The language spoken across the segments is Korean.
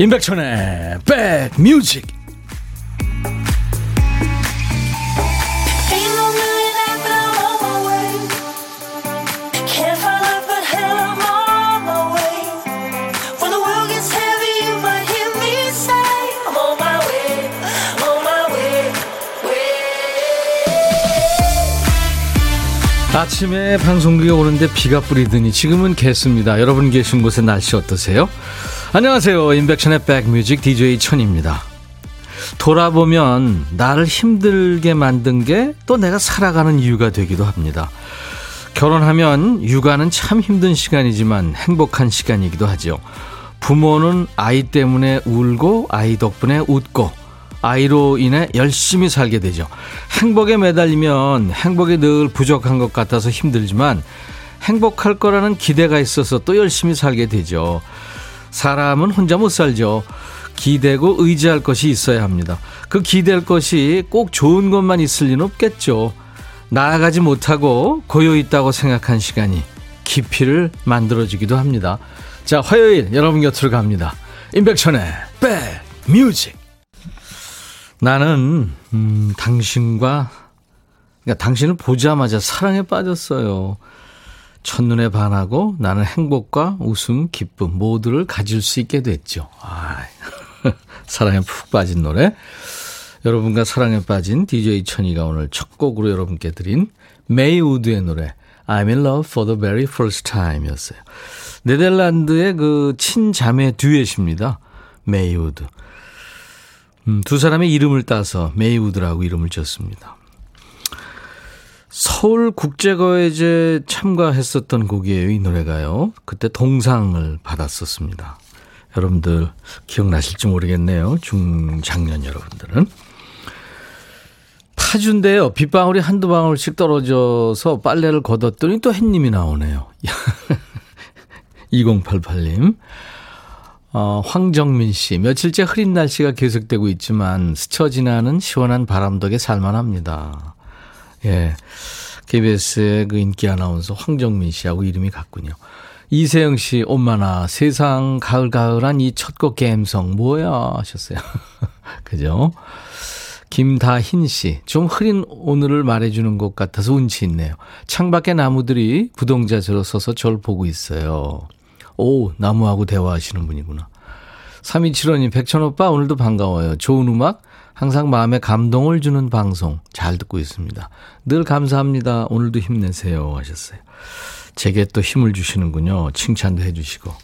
임백천의 백뮤직 아침에 방송국에 오는데 비가 뿌리더니 지금은 겠습니다. 여러분 계신 곳의 날씨 어떠세요? 안녕하세요. 인백션의 백뮤직 DJ 천입니다. 돌아보면 나를 힘들게 만든 게 또 내가 살아가는 이유가 되기도 합니다. 결혼하면 육아는 참 힘든 시간이지만 행복한 시간이기도 하죠. 부모는 아이 때문에 울고 아이 덕분에 웃고 아이로 인해 열심히 살게 되죠. 행복에 매달리면 행복이 늘 부족한 것 같아서 힘들지만 행복할 거라는 기대가 있어서 또 열심히 살게 되죠. 사람은 혼자 못 살죠. 기대고 의지할 것이 있어야 합니다. 그 기댈 것이 꼭 좋은 것만 있을 리는 없겠죠. 나아가지 못하고 고여 있다고 생각한 시간이 깊이를 만들어주기도 합니다. 자, 화요일 여러분 곁으로 갑니다. 임백천의 백뮤직. 나는 음, 당신과 그러니까 당신을 보자마자 사랑에 빠졌어요. 첫눈에 반하고 나는 행복과 웃음, 기쁨 모두를 가질 수 있게 됐죠. 아, 사랑에 푹 빠진 노래. 여러분과 사랑에 빠진 DJ 천이가 오늘 첫 곡으로 여러분께 드린 메이 우드의 노래 I'm in love for the very first time 이었어요. 네덜란드의 그 친자매 듀엣입니다. 메이 우드. 음, 두 사람의 이름을 따서 메이 우드라고 이름을 지었습니다. 서울 국제거회제 참가했었던 곡이에요, 이 노래가요. 그때 동상을 받았었습니다. 여러분들 기억나실지 모르겠네요. 중장년 여러분들은. 파주인데요. 빗방울이 한두 방울씩 떨어져서 빨래를 걷었더니 또 햇님이 나오네요. 2088님. 어, 황정민 씨. 며칠째 흐린 날씨가 계속되고 있지만 스쳐 지나는 시원한 바람 덕에 살만합니다. 예. KBS의 그 인기 아나운서 황정민 씨하고 이름이 같군요. 이세영 씨, 엄마나 세상 가을가을한 이 첫 곡 감성 뭐야 하셨어요. 그죠? 김다흰 씨, 좀 흐린 오늘을 말해주는 것 같아서 운치 있네요. 창밖에 나무들이 부동자세로 서서 절 보고 있어요. 오, 나무하고 대화하시는 분이구나. 3275님, 백천오빠 오늘도 반가워요. 좋은 음악, 항상 마음에 감동을 주는 방송 잘 듣고 있습니다. 늘 감사합니다. 오늘도 힘내세요 하셨어요. 제게 또 힘을 주시는군요. 칭찬도 해주시고.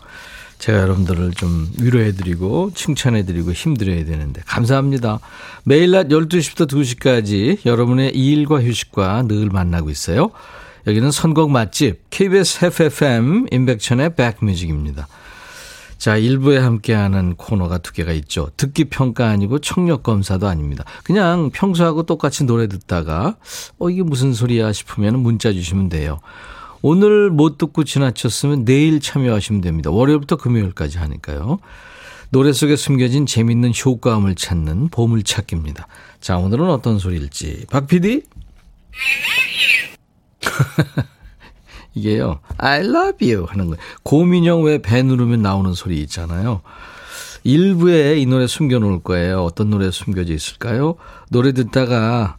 제가 여러분들을 좀 위로해드리고 칭찬해드리고 힘드려야 되는데 감사합니다. 매일 낮 12시부터 2시까지 여러분의 일과 휴식과 늘 만나고 있어요. 여기는 선곡 맛집 KBS FFM 임백천의 백뮤직입니다. 자, 1부에 함께하는 코너가 두 개가 있죠. 듣기 평가 아니고 청력 검사도 아닙니다. 그냥 평소하고 똑같이 노래 듣다가 어 이게 무슨 소리야 싶으면 문자 주시면 돼요. 오늘 못 듣고 지나쳤으면 내일 참여하시면 됩니다. 월요일부터 금요일까지 하니까요. 노래 속에 숨겨진 재밌는 효과음을 찾는 보물찾기입니다. 자, 오늘은 어떤 소리일지. 박 PD? 이게요. I love you 하는 거예요. 고민형 왜 배 누르면 나오는 소리 있잖아요. 일부에 이 노래 숨겨 놓을 거예요. 어떤 노래 숨겨져 있을까요? 노래 듣다가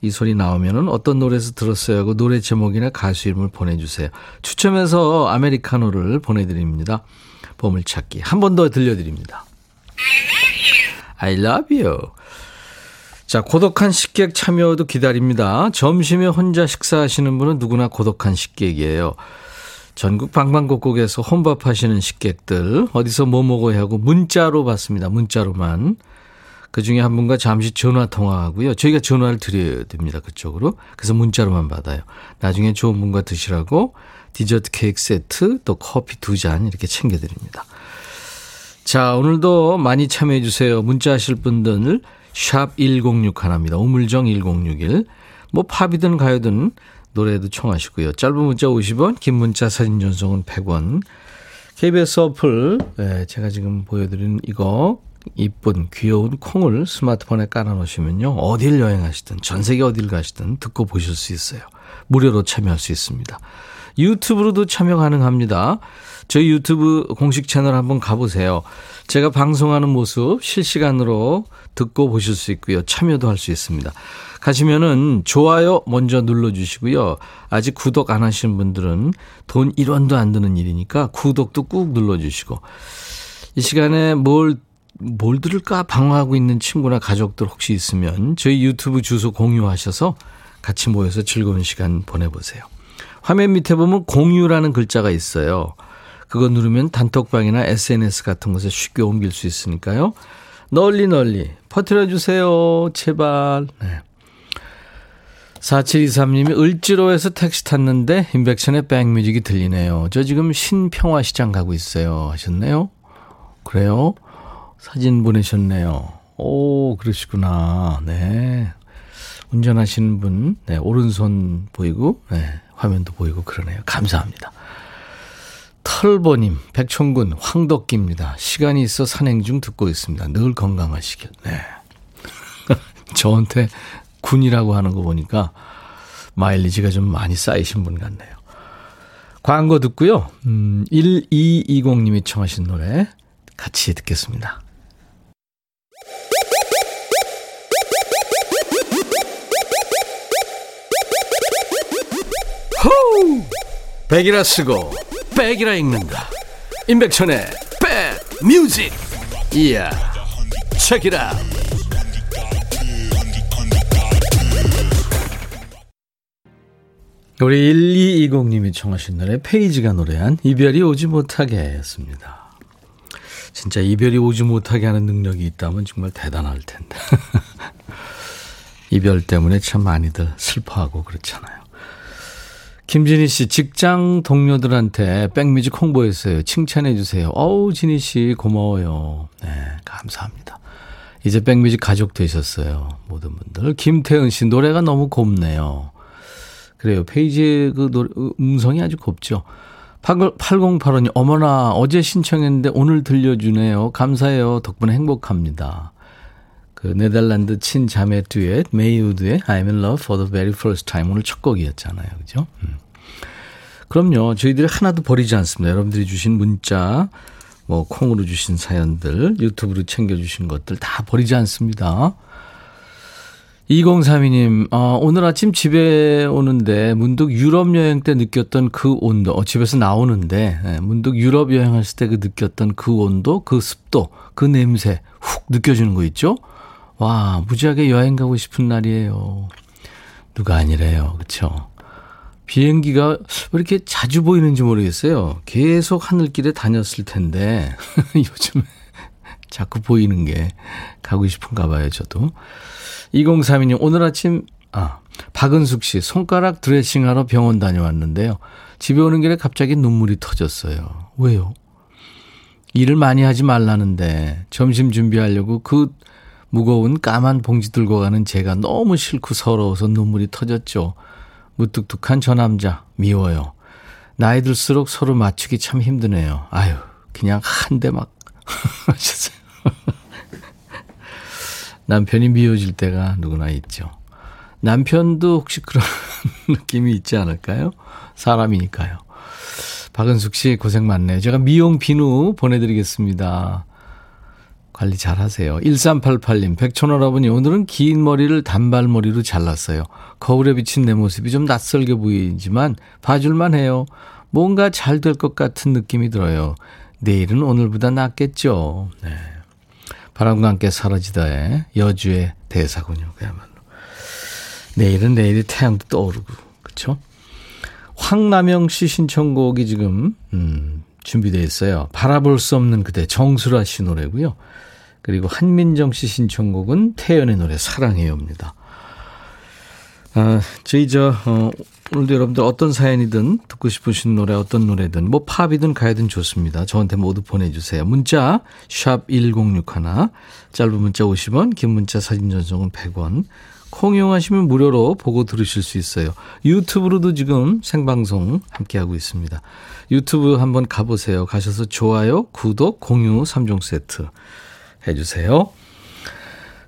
이 소리 나오면은 어떤 노래에서 들었어요 하고 노래 제목이나 가수 이름을 보내주세요. 추첨해서 아메리카노를 보내드립니다. 보물찾기. 한 번 더 들려드립니다. I love you. 자, 고독한 식객 참여도 기다립니다. 점심에 혼자 식사하시는 분은 누구나 고독한 식객이에요. 전국 방방곡곡에서 혼밥 하시는 식객들 어디서 뭐 먹어야 하고 문자로 받습니다. 문자로만. 그 중에 한 분과 잠시 전화 통화하고요. 저희가 전화를 드려야 됩니다. 그쪽으로. 그래서 문자로만 받아요. 나중에 좋은 분과 드시라고 디저트 케이크 세트 또 커피 두 잔 이렇게 챙겨드립니다. 자, 오늘도 많이 참여해 주세요. 문자 하실 분들 샵 1061입니다. 우물정 1061. 뭐 팝이든 가요든 노래도 청하시고요. 짧은 문자 50원, 긴 문자 사진 전송은 100원. KBS 어플, 네, 제가 지금 보여드리는 이거 이쁜 귀여운 콩을 스마트폰에 깔아놓으시면요. 어딜 여행하시든 전 세계 어딜 가시든 듣고 보실 수 있어요. 무료로 참여할 수 있습니다. 유튜브로도 참여 가능합니다. 저희 유튜브 공식 채널 한번 가보세요. 제가 방송하는 모습 실시간으로 듣고 보실 수 있고요. 참여도 할 수 있습니다. 가시면은 좋아요 먼저 눌러주시고요. 아직 구독 안 하신 분들은 돈 1원도 안 드는 일이니까 구독도 꾹 눌러주시고 이 시간에 뭘, 뭘 들을까 방황하고 있는 친구나 가족들 혹시 있으면 저희 유튜브 주소 공유하셔서 같이 모여서 즐거운 시간 보내보세요. 화면 밑에 보면 공유라는 글자가 있어요. 그거 누르면 단톡방이나 SNS 같은 곳에 쉽게 옮길 수 있으니까요. 널리 널리 퍼뜨려 주세요. 제발. 네. 4723님이 을지로에서 택시 탔는데 인백션의 백뮤직이 들리네요. 저 지금 신평화시장 가고 있어요. 하셨네요. 그래요? 사진 보내셨네요. 오, 그러시구나. 네. 운전하시는 분, 네, 오른손 보이고, 네, 화면도 보이고 그러네요. 감사합니다. 털보님, 백총군, 황덕기입니다. 시간이 있어 산행 중 듣고 있습니다. 늘 건강하시길. 네. 저한테 군이라고 하는 거 보니까 마일리지가 좀 많이 쌓이신 분 같네요. 광고 듣고요. 음, 1220님이 청하신 노래 같이 듣겠습니다. 호우! 백이라 쓰고 백이라 읽는다. 임백천의 백 뮤직. 이야. 책이라. 우리 1220님이 청하신 노래 페이지가 노래한 이별이 오지 못하게 였습니다. 진짜 이별이 오지 못하게 하는 능력이 있다면 정말 대단할 텐데. 이별 때문에 참 많이들 슬퍼하고 그렇잖아요. 김진희 씨, 직장 동료들한테 백뮤직 홍보했어요. 칭찬해 주세요. 어우, 진희 씨, 고마워요. 네, 감사합니다. 이제 백뮤직 가족 되셨어요. 모든 분들. 김태은 씨, 노래가 너무 곱네요. 그래요. 페이지의 그 노래, 음성이 아주 곱죠. 8085님, 어머나, 어제 신청했는데 오늘 들려주네요. 감사해요. 덕분에 행복합니다. 그 네덜란드 친자매 듀엣 메이우드의 I'm in love for the very first time 오늘 첫 곡이었잖아요. 그죠? 음. 그럼요. 저희들이 하나도 버리지 않습니다. 여러분들이 주신 문자, 뭐 콩으로 주신 사연들, 유튜브로 챙겨 주신 것들 다 버리지 않습니다. 2032님, 어, 오늘 아침 집에 오는데 문득 유럽 여행 때 느꼈던 그 온도, 어, 집에서 나오는데 네, 문득 유럽 여행했을 때 그 느꼈던 그 온도, 그 습도, 그 냄새 훅 느껴지는 거 있죠? 와, 무지하게 여행 가고 싶은 날이에요. 누가 아니래요. 그쵸? 비행기가 왜 이렇게 자주 보이는지 모르겠어요. 계속 하늘길에 다녔을 텐데, 요즘에 자꾸 보이는 게 가고 싶은가 봐요, 저도. 2032님, 오늘 아침, 아, 박은숙 씨, 손가락 드레싱하러 병원 다녀왔는데요. 집에 오는 길에 갑자기 눈물이 터졌어요. 왜요? 일을 많이 하지 말라는데, 점심 준비하려고 그 무거운 까만 봉지 들고 가는 제가 너무 싫고 서러워서 눈물이 터졌죠. 무뚝뚝한 저 남자 미워요. 나이 들수록 서로 맞추기 참 힘드네요. 아유, 그냥 한 대 막 하셨어요. 남편이 미워질 때가 누구나 있죠. 남편도 혹시 그런 느낌이 있지 않을까요? 사람이니까요. 박은숙 씨 고생 많네요. 제가 미용 비누 보내드리겠습니다. 관리 잘 하세요. 1388님, 백촌어라버니, 오늘은 긴 머리를 단발머리로 잘랐어요. 거울에 비친 내 모습이 좀 낯설게 보이지만 봐줄만 해요. 뭔가 잘 될 것 같은 느낌이 들어요. 내일은 오늘보다 낫겠죠. 네. 바람과 함께 사라지다의 여주의 대사군요. 그야말로. 내일은 내일이 태양도 떠오르고, 그쵸? 황남영 씨 신청곡이 지금, 음, 준비되어 있어요. 바라볼 수 없는 그대, 정수라 씨 노래고요. 그리고 한민정 씨 신청곡은 태연의 노래 사랑해요입니다. 아, 저희 저 어, 오늘도 여러분들 어떤 사연이든 듣고 싶으신 노래 어떤 노래든 뭐 팝이든 가야든 좋습니다. 저한테 모두 보내주세요. 문자 샵 1061, 짧은 문자 50원, 긴 문자 사진 전송은 100원. 콩 이용하시면 무료로 보고 들으실 수 있어요. 유튜브로도 지금 생방송 함께하고 있습니다. 유튜브 한번 가보세요. 가셔서 좋아요, 구독, 공유 3종 세트. 해주세요.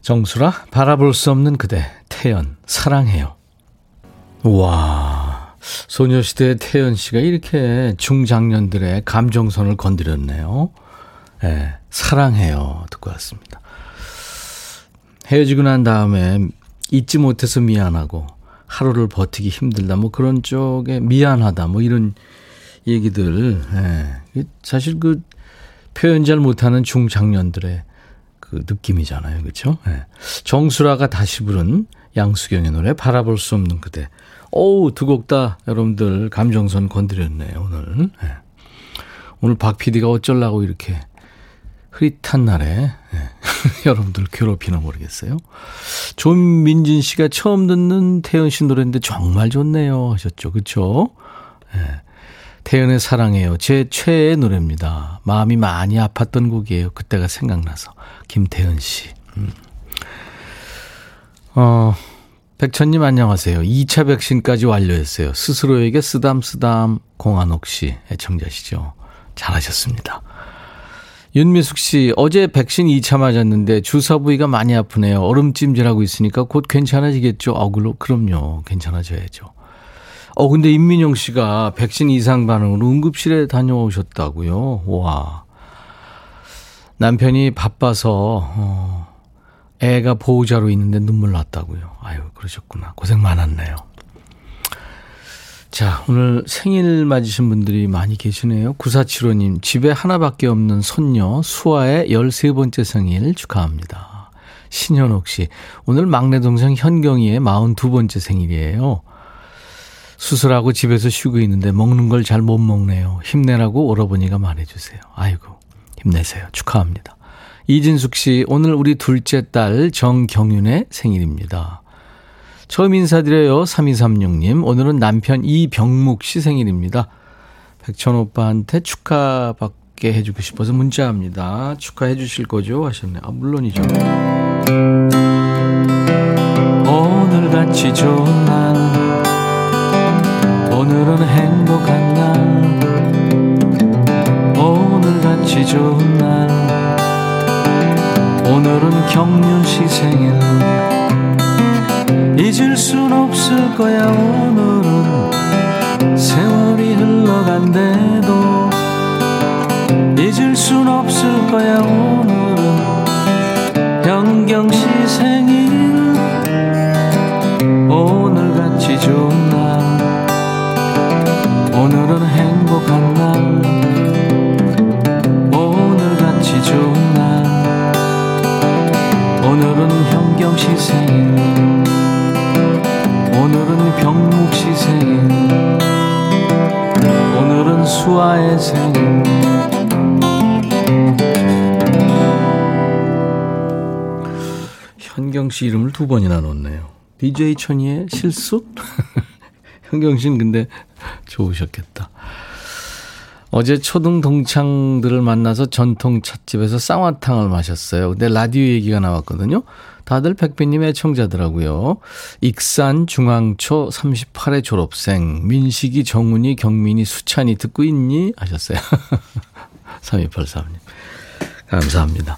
정수라, 바라볼 수 없는 그대, 태연, 사랑해요. 와 소녀시대 태연 씨가 이렇게 중장년들의 감정선을 건드렸네요. 예, 네, 사랑해요. 듣고 왔습니다. 헤어지고 난 다음에 잊지 못해서 미안하고 하루를 버티기 힘들다 뭐 그런 쪽에 미안하다 뭐 이런 얘기들 예. 사실 그 표현 잘 못하는 중장년들의 그 느낌이잖아요. 그렇죠? 예. 정수라가 다시 부른 양수경의 노래 바라볼 수 없는 그대. 오우 두 곡 다 여러분들 감정선 건드렸네요. 오늘. 예. 오늘 박 PD가 어쩌려고 이렇게 흐릿한 날에 예. 여러분들 괴롭히나 모르겠어요. 존민진 씨가 처음 듣는 태연 씨 노래인데 정말 좋네요 하셨죠. 그렇죠? 예. 태연의 사랑해요. 제 최애 노래입니다. 마음이 많이 아팠던 곡이에요. 그때가 생각나서. 김태연 씨. 음. 어, 백천님 안녕하세요. 2차 백신까지 완료했어요. 스스로에게 쓰담쓰담 공한옥 씨 애청자시죠. 잘하셨습니다. 윤미숙 씨, 어제 백신 2차 맞았는데 주사 부위가 많이 아프네요. 얼음찜질하고 있으니까 곧 괜찮아지겠죠? 어, 그럼요. 괜찮아져야죠. 어, 근데 임민영 씨가 백신 이상 반응으로 응급실에 다녀오셨다고요? 와. 남편이 바빠서, 어, 애가 보호자로 있는데 눈물 났다고요. 아유, 그러셨구나. 고생 많았네요. 자, 오늘 생일 맞으신 분들이 많이 계시네요. 9475님, 집에 하나밖에 없는 손녀 수아의 13번째 생일 축하합니다. 신현옥 씨, 오늘 막내 동생 현경이의 42번째 생일이에요. 수술하고 집에서 쉬고 있는데 먹는 걸 잘 못 먹네요. 힘내라고 오라버니가 말해주세요. 아이고, 힘내세요. 축하합니다. 이진숙 씨, 오늘 우리 둘째 딸 정경윤의 생일입니다. 처음 인사드려요. 3236님. 오늘은 남편 이병묵 씨 생일입니다. 백천 오빠한테 축하받게 해주고 싶어서 문자합니다. 축하해 주실 거죠? 하셨네. 아, 물론이죠. 오늘 같이 좋은 날 오늘은 행복한 날. 오늘같이 좋은 날. 오늘은 경륜 씨 생일 잊을 순 없을 거야 오늘은. 세월이 흘러간대도 잊을 순 없을 거야 오늘은. 현경씨 생일 씨 이름을 두 번이나 넣었네요. DJ 천이의 실수? 현경 씨는 근데 좋으셨겠다. 어제 초등 동창들을 만나서 전통 찻집에서 쌍화탕을 마셨어요. 근데 라디오 얘기가 나왔거든요. 다들 백배님의 청자더라고요. 익산 중앙초 38회 졸업생 민식이 정훈이 경민이 수찬이 듣고 있니? 하셨어요. 3283님. 감사합니다.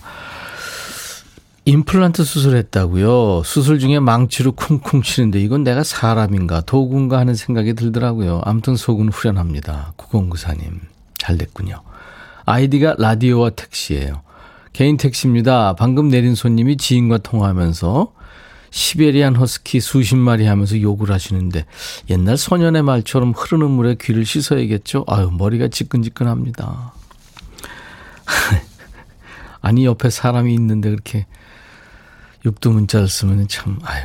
임플란트 수술했다고요. 수술 중에 망치로 쿵쿵 치는데 이건 내가 사람인가 도구인가 하는 생각이 들더라고요. 아무튼 속은 후련합니다. 9094님. 잘 됐군요. 아이디가 라디오와 택시예요. 개인 택시입니다. 방금 내린 손님이 지인과 통화하면서 시베리안 허스키 수십 마리 하면서 욕을 하시는데 옛날 소년의 말처럼 흐르는 물에 귀를 씻어야겠죠? 아유, 머리가 지끈지끈합니다. 아니, 옆에 사람이 있는데 그렇게 육두 문자를 쓰면 참, 아유.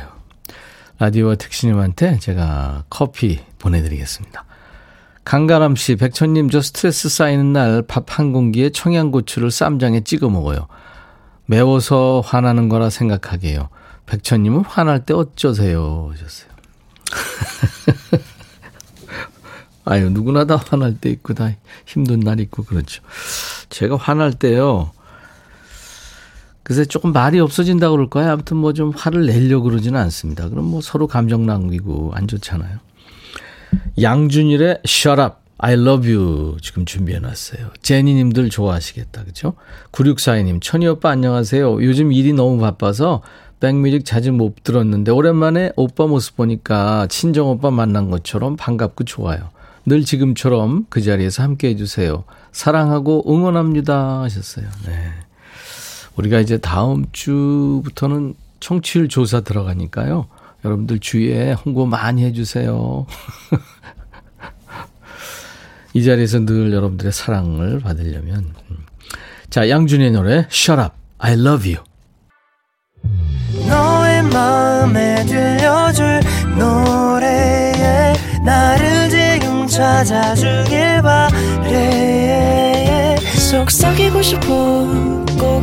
라디오와 택시님한테 제가 커피 보내드리겠습니다. 강가람 씨, 백천님, 저 스트레스 쌓이는 날 밥 한 공기에 청양고추를 쌈장에 찍어 먹어요. 매워서 화나는 거라 생각하게요. 백천님은 화날 때 어쩌세요? 하셨어요. 아유, 누구나 다 화날 때 있고, 다 힘든 날 있고, 그렇죠. 제가 화날 때요, 글쎄 조금 말이 없어진다고 그럴까요? 아무튼 뭐 좀 화를 내려고 그러지는 않습니다. 그럼 뭐 서로 감정 남기고 안 좋잖아요. 양준일의 Shut Up, I Love You 지금 준비해놨어요. 제니님들 좋아하시겠다, 그죠? 9642님, 천희 오빠 안녕하세요. 요즘 일이 너무 바빠서 백뮤직 자주 못 들었는데 오랜만에 오빠 모습 보니까 친정 오빠 만난 것처럼 반갑고 좋아요. 늘 지금처럼 그 자리에서 함께 해주세요. 사랑하고 응원합니다 하셨어요. 네. 우리가 이제 다음 주부터는 청취율 조사 들어가니까요. 여러분들 주위에 홍보 많이 해주세요. 이 자리에서 늘 여러분들의 사랑을 받으려면. 음. 자, 양준의 노래, Shut Up, I Love You. 너의 마음에 들려줄 노래에 나를 지금 찾아주길 바래 속삭이고 싶어 꼭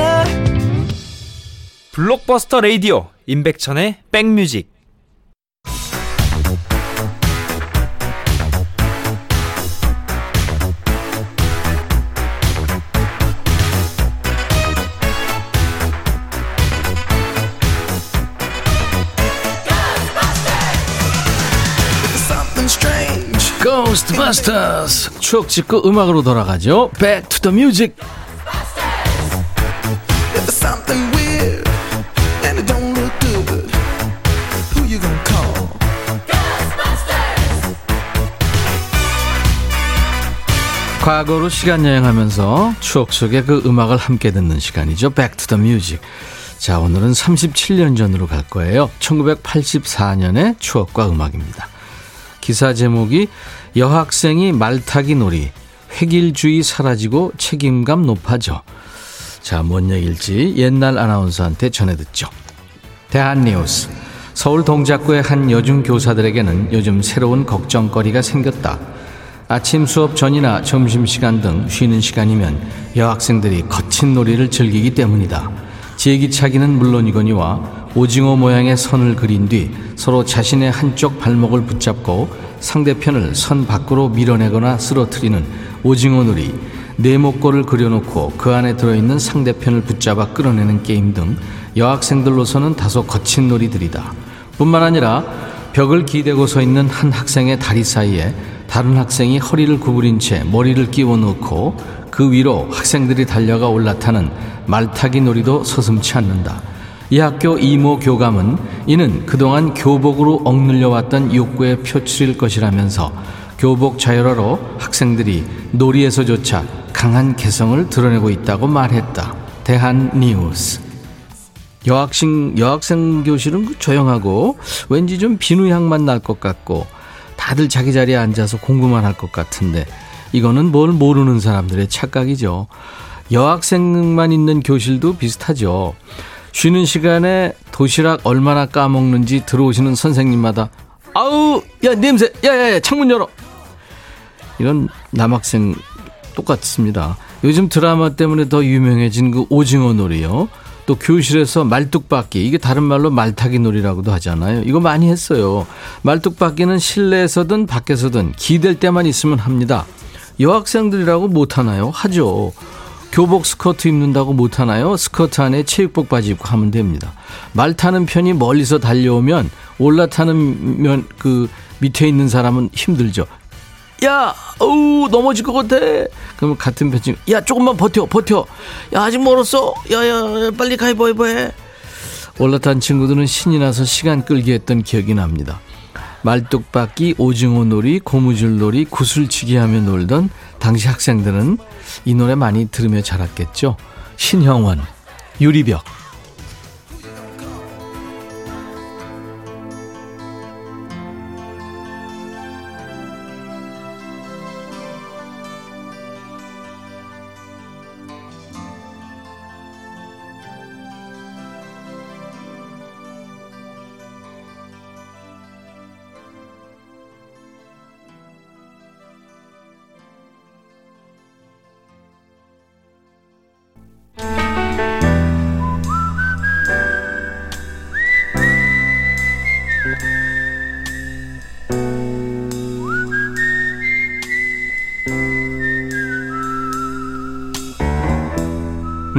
블록버스터 레이디오 임백천의 백뮤직. Ghostbusters. 추억 찍고 음악으로 돌아가죠. Back to the music 과거로 시간 여행하면서 추억 속의 그 음악을 함께 듣는 시간이죠 Back to the music 자 오늘은 37년 전으로 갈 거예요 1984년의 추억과 음악입니다 기사 제목이 여학생이 말타기 놀이, 획일주의 사라지고 책임감 높아져. 자, 뭔 얘기일지 옛날 아나운서한테 전해 듣죠. 대한뉴스. 서울 동작구의 한 여중 교사들에게는 요즘 새로운 걱정거리가 생겼다. 아침 수업 전이나 점심시간 등 쉬는 시간이면 여학생들이 거친 놀이를 즐기기 때문이다. 제기차기는 물론이거니와 오징어 모양의 선을 그린 뒤 서로 자신의 한쪽 발목을 붙잡고 상대편을 선 밖으로 밀어내거나 쓰러뜨리는 오징어 놀이, 네모꼴을 그려놓고 그 안에 들어있는 상대편을 붙잡아 끌어내는 게임 등 여학생들로서는 다소 거친 놀이들이다. 뿐만 아니라 벽을 기대고 서 있는 한 학생의 다리 사이에 다른 학생이 허리를 구부린 채 머리를 끼워 넣고 그 위로 학생들이 달려가 올라타는 말타기 놀이도 서슴치 않는다. 이 학교 이모 교감은 이는 그동안 교복으로 억눌려 왔던 욕구의 표출일 것이라면서 교복 자율화로 학생들이 놀이에서조차 강한 개성을 드러내고 있다고 말했다. 대한 뉴스. 여학생, 여학생 교실은 그 조용하고 왠지 좀 비누향만 날 것 같고 다들 자기 자리에 앉아서 공부만 할 것 같은데 이거는 뭘 모르는 사람들의 착각이죠. 여학생만 있는 교실도 비슷하죠. 쉬는 시간에 도시락 얼마나 까먹는지 들어오시는 선생님마다 아우 야 냄새 야야야 창문 열어 이런 남학생 똑같습니다. 요즘 드라마 때문에 더 유명해진 그 오징어 놀이요. 또 교실에서 말뚝박기 이게 다른 말로 말타기 놀이라고도 하잖아요. 이거 많이 했어요. 말뚝박기는 실내에서든 밖에서든 기댈 때만 있으면 합니다. 여학생들이라고 못하나요? 하죠. 교복 스커트 입는다고 못하나요? 스커트 안에 체육복 바지 입고 하면 됩니다. 말 타는 편이 멀리서 달려오면 올라타는 면, 그 밑에 있는 사람은 힘들죠. 야, 어우, 넘어질 것 같아. 그러면 같은 편지, 야, 조금만 버텨, 버텨. 야, 아직 멀었어. 야, 야, 빨리 가위바위보 해. 올라탄 친구들은 신이 나서 시간 끌기 했던 기억이 납니다. 말뚝박기, 오징어 놀이, 고무줄 놀이, 구슬치기 하며 놀던 당시 학생들은 이 노래 많이 들으며 자랐겠죠. 신형원, 유리벽.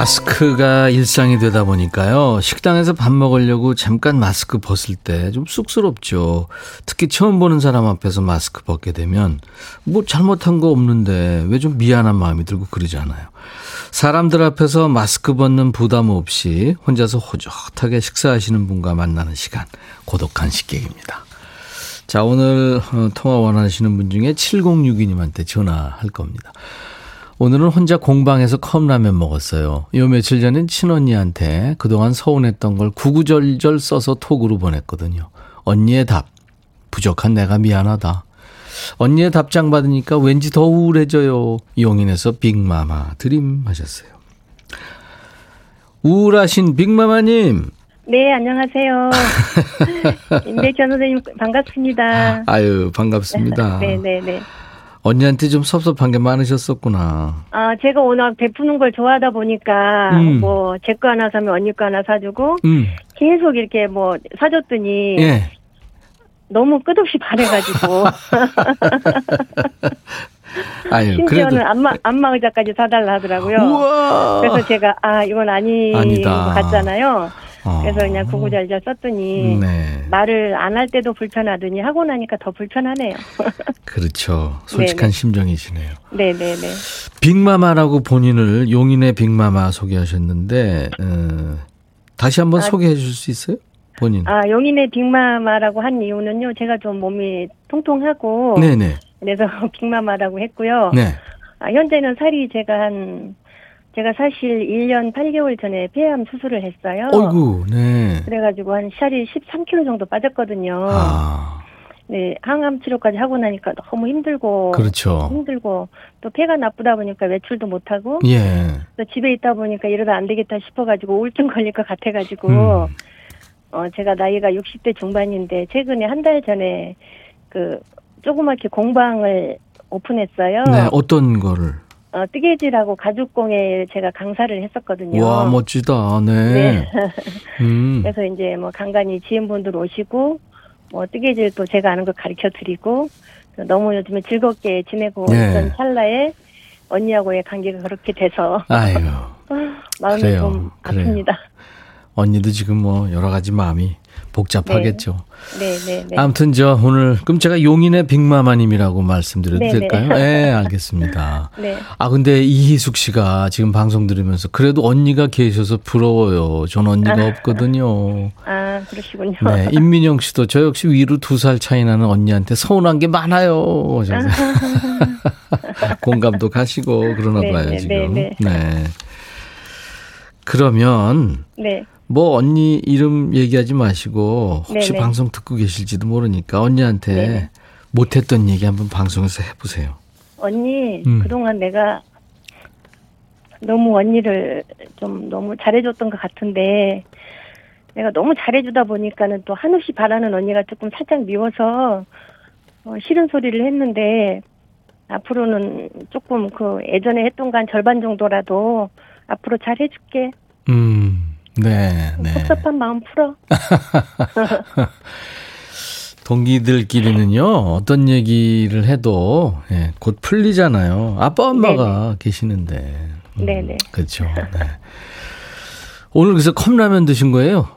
마스크가 일상이 되다 보니까요. 식당에서 밥 먹으려고 잠깐 마스크 벗을 때 좀 쑥스럽죠. 특히 처음 보는 사람 앞에서 마스크 벗게 되면 뭐 잘못한 거 없는데 왜 좀 미안한 마음이 들고 그러잖아요. 사람들 앞에서 마스크 벗는 부담 없이 혼자서 호젓하게 식사하시는 분과 만나는 시간. 고독한 식객입니다. 자, 오늘 어, 통화 원하시는 분 중에 7062님한테 전화할 겁니다. 오늘은 혼자 공방에서 컵라면 먹었어요. 요 며칠 전엔 친언니한테 그동안 서운했던 걸 구구절절 써서 톡으로 보냈거든요. 언니의 답. 부족한 내가 미안하다. 언니의 답장 받으니까 왠지 더 우울해져요. 용인에서 빅마마 드림 하셨어요. 우울하신 빅마마님. 네, 안녕하세요. 임백현 선생님 반갑습니다. 아유, 반갑습니다. 네, 네, 네. 언니한테 좀 섭섭한 게 많으셨었구나. 아, 제가 워낙 베푸는 걸 좋아하다 보니까, 음. 뭐, 제 거 하나 사면 언니 거 하나 사주고, 음. 계속 이렇게 뭐, 사줬더니, 예. 너무 끝없이 바래가지고, 아유, 심지어는 그래도. 안마, 안마 의자까지 사달라 하더라고요. 우와. 그래서 제가, 아, 이건 아닌 아니다. 것 같잖아요. 어. 그래서 그냥 구구절절 썼더니, 네. 말을 안 할 때도 불편하더니 하고 나니까 더 불편하네요. 그렇죠. 솔직한 네네. 심정이시네요. 네네네. 빅마마라고 본인을 용인의 빅마마 소개하셨는데, 어, 다시 한번 아, 소개해 주실 수 있어요? 본인. 아, 용인의 빅마마라고 한 이유는요, 제가 좀 몸이 통통하고, 네네. 그래서 빅마마라고 했고요. 네. 아, 현재는 살이 제가 한, 제가 사실 1년 8개월 전에 폐암 수술을 했어요. 어이구, 네. 그래가지고 한 살이 13kg 정도 빠졌거든요. 아, 네, 항암 치료까지 하고 나니까 너무 힘들고, 그렇죠. 힘들고, 또 폐가 나쁘다 보니까 외출도 못하고, 예. 또 집에 있다 보니까 이러다 안 되겠다 싶어가지고 우울증 걸릴 것 같아가지고, 음. 어, 제가 나이가 60대 중반인데, 최근에 한 달 전에, 그, 조그맣게 공방을 오픈했어요. 네, 어떤 거를? 어, 뜨개질하고 가죽공예 제가 강사를 했었거든요. 와, 멋지다. 네. 네. 음. 그래서 이제 뭐 간간히 지인분들 오시고, 뭐 뜨개질도 제가 아는 걸 가르쳐 드리고, 너무 요즘에 즐겁게 지내고 네. 있던 찰나에 언니하고의 관계가 그렇게 돼서 아유, 마음이 그래요. 좀 그래요. 아픕니다. 언니도 지금 뭐 여러 가지 마음이 복잡하겠죠. 네, 네, 네. 아무튼 저 오늘 그럼 제가 용인의 빅마마님이라고 말씀드려도 네네. 될까요? 네, 알겠습니다. 네. 아 근데 이희숙 씨가 지금 방송 들으면서 그래도 언니가 계셔서 부러워요. 전 언니가 없거든요. 아, 그러시군요. 네, 임민영 씨도 저 역시 위로 두 살 차이 나는 언니한테 서운한 게 많아요. 하셔서. 공감도 가시고 그러나 네, 봐요 네, 지금. 네, 네. 그러면 네. 뭐 언니 이름 얘기하지 마시고 혹시 네네. 방송 듣고 계실지도 모르니까 언니한테 네네. 못했던 얘기 한번 방송에서 해보세요. 언니, 음. 그동안 내가 너무 언니를 좀 너무 잘해줬던 것 같은데, 내가 너무 잘해주다 보니까는 또 한없이 바라는 언니가 조금 살짝 미워서, 어, 싫은 소리를 했는데, 앞으로는 조금 그 예전에 했던 거한 절반 정도라도 앞으로 잘 해줄게. 음, 네, 네. 섭섭한 마음 풀어. 동기들끼리는요 어떤 얘기를 해도 예, 곧 풀리잖아요. 아빠 엄마가 계시는데. 음, 네네. 그렇죠. 네. 오늘 그래서 컵라면 드신 거예요?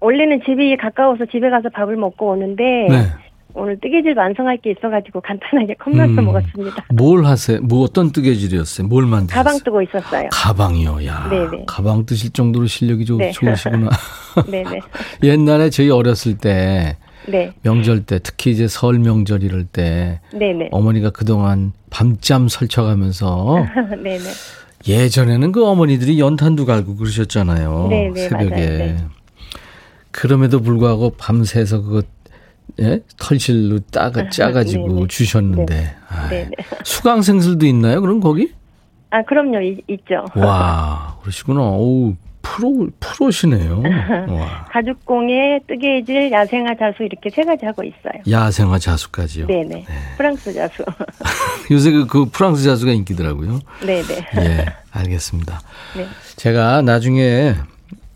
원래는 집이 가까워서 집에 가서 밥을 먹고 오는데, 네. 오늘 뜨개질 완성할 게 있어가지고 간단하게 컵라면 음. 먹었습니다. 뭘 하세요? 뭐 어떤 뜨개질이었어요? 뭘 만드셨어요? 가방 뜨고 있었어요. 가방이요. 야, 네네. 가방 뜨실 정도로 실력이 좋, 네. 좋으시구나. 네네. 옛날에 저희 어렸을 때 네. 명절 때 특히 이제 설 명절 이럴 때 네네. 어머니가 그동안 밤잠 설쳐가면서 네네. 예전에는 그 어머니들이 연탄도 갈고 그러셨잖아요. 네네, 새벽에. 맞아요. 네. 그럼에도 불구하고 밤새서 그거 예? 털실로 따가 짜가지고 네네. 주셨는데 아이, 네네. 수강생들도 있나요? 그럼 거기? 아, 그럼요. 이- 있죠. 와 그러시구나. 오 프로, 프로시네요. 와. 가죽공예, 뜨개질, 야생화 자수 이렇게 세 가지 하고 있어요. 야생화 자수까지요? 네네. 네. 프랑스 자수. 요새 그, 그, 프랑스 자수가 인기더라고요. 네네. 예, 알겠습니다. 네. 제가 나중에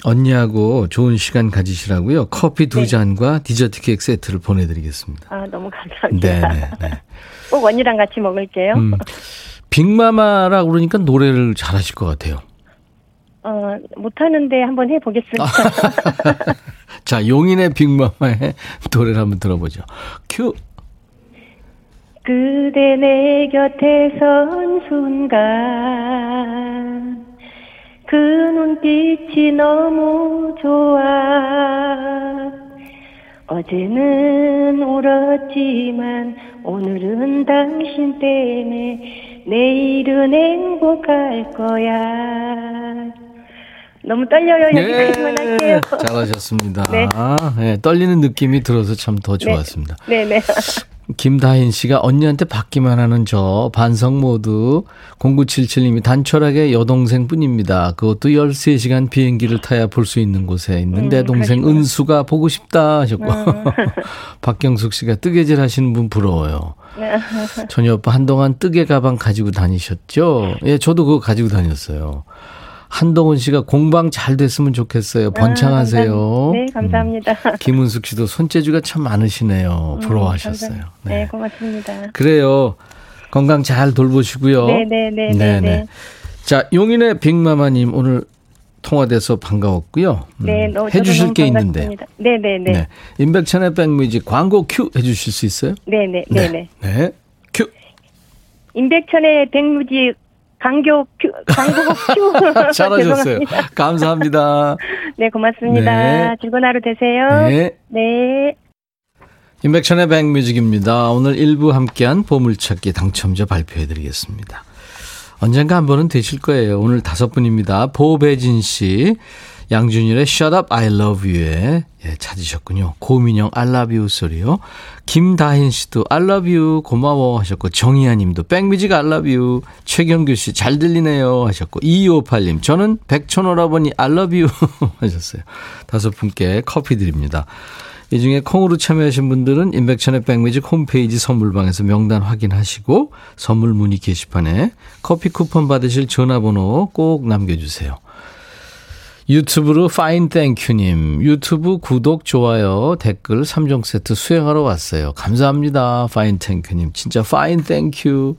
언니하고 좋은 시간 가지시라고요. 커피 두 네. 잔과 디저트 케이크 세트를 보내드리겠습니다. 아, 너무 감사합니다. 네네. 네. 꼭 언니랑 같이 먹을게요. 음, 빅마마라 그러니까 노래를 잘하실 것 같아요. 어, 못하는데 한번 해보겠습니다. 자, 용인의 빅마마의 노래를 한번 들어보죠. 큐! 그대 내 곁에 선 순간 그 눈빛이 너무 좋아 어제는 울었지만 오늘은 당신 때문에 내일은 행복할 거야 너무 떨려요. 여기까지만 네, 할게요. 잘하셨습니다. 네. 네. 떨리는 느낌이 들어서 참 더 좋았습니다. 네, 네. 김다인 씨가 언니한테 받기만 하는 저 반성 모드 0977님이 단촐하게 여동생 뿐입니다. 그것도 13시간 비행기를 타야 볼 수 있는 곳에 있는 내 음, 동생 그 은수가 보고 싶다 하셨고 음. 박경숙 씨가 뜨개질 하시는 분 부러워요. 네. 전희 오빠 한동안 뜨개 가방 가지고 다니셨죠? 예, 저도 그거 가지고 다녔어요. 한동훈 씨가 공방 잘 됐으면 좋겠어요. 번창하세요. 아, 네, 감사합니다. 음. 김은숙 씨도 손재주가 참 많으시네요. 음, 부러워하셨어요. 음, 네. 네, 고맙습니다. 그래요. 건강 잘 돌보시고요. 네, 네, 네, 네. 네. 자, 용인의 빅마마님 오늘 통화돼서 반가웠고요. 음, 네, 너무 해주실 게 있는데. 네, 네, 네. 네. 임백천의 백뮤직 광고 큐 해주실 수 있어요? 네, 네, 네, 네. 네, 큐. 임백천의 백뮤직 광고 큐, 광고 큐. 잘하셨어요. 감사합니다. 네, 고맙습니다. 네. 즐거운 하루 되세요. 네. 네. 인백천의 백뮤직입니다. 오늘 1부 함께한 보물찾기 당첨자 발표해드리겠습니다. 언젠가 한 번은 되실 거예요. 오늘 다섯 분입니다. 보배진 씨, 양준일의 Shut Up I Love You에 예, 찾으셨군요. 고민영 I Love You 소리요. 김다hin 씨도 I Love You 고마워 하셨고 정희아 님도 백뮤직 I Love You 최경규 씨 잘 들리네요 하셨고 2258님 저는 백촌오라버니 I Love You 하셨어요. 다섯 분께 커피 드립니다. 이 중에 콩으로 참여하신 분들은 임백천의 백뮤직 홈페이지 선물방에서 명단 확인하시고 선물 문의 게시판에 커피 쿠폰 받으실 전화번호 꼭 남겨주세요. 유튜브로 fine thank you님 유튜브 구독 좋아요 댓글 3종 세트 수행하러 왔어요. 감사합니다. Fine thank you님 진짜 fine thank you.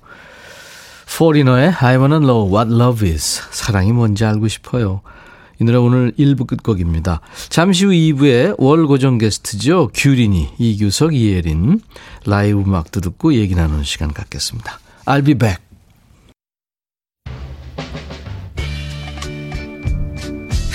포리너의 I wanna know what love is 사랑이 뭔지 알고 싶어요. 이 노래 오늘 1부 끝곡입니다. 잠시 후 2부에 월 고정 게스트죠. 규린이, 이규석, 이예린 라이브 음악도 듣고 얘기 나누는 시간 갖겠습니다. I'll be back.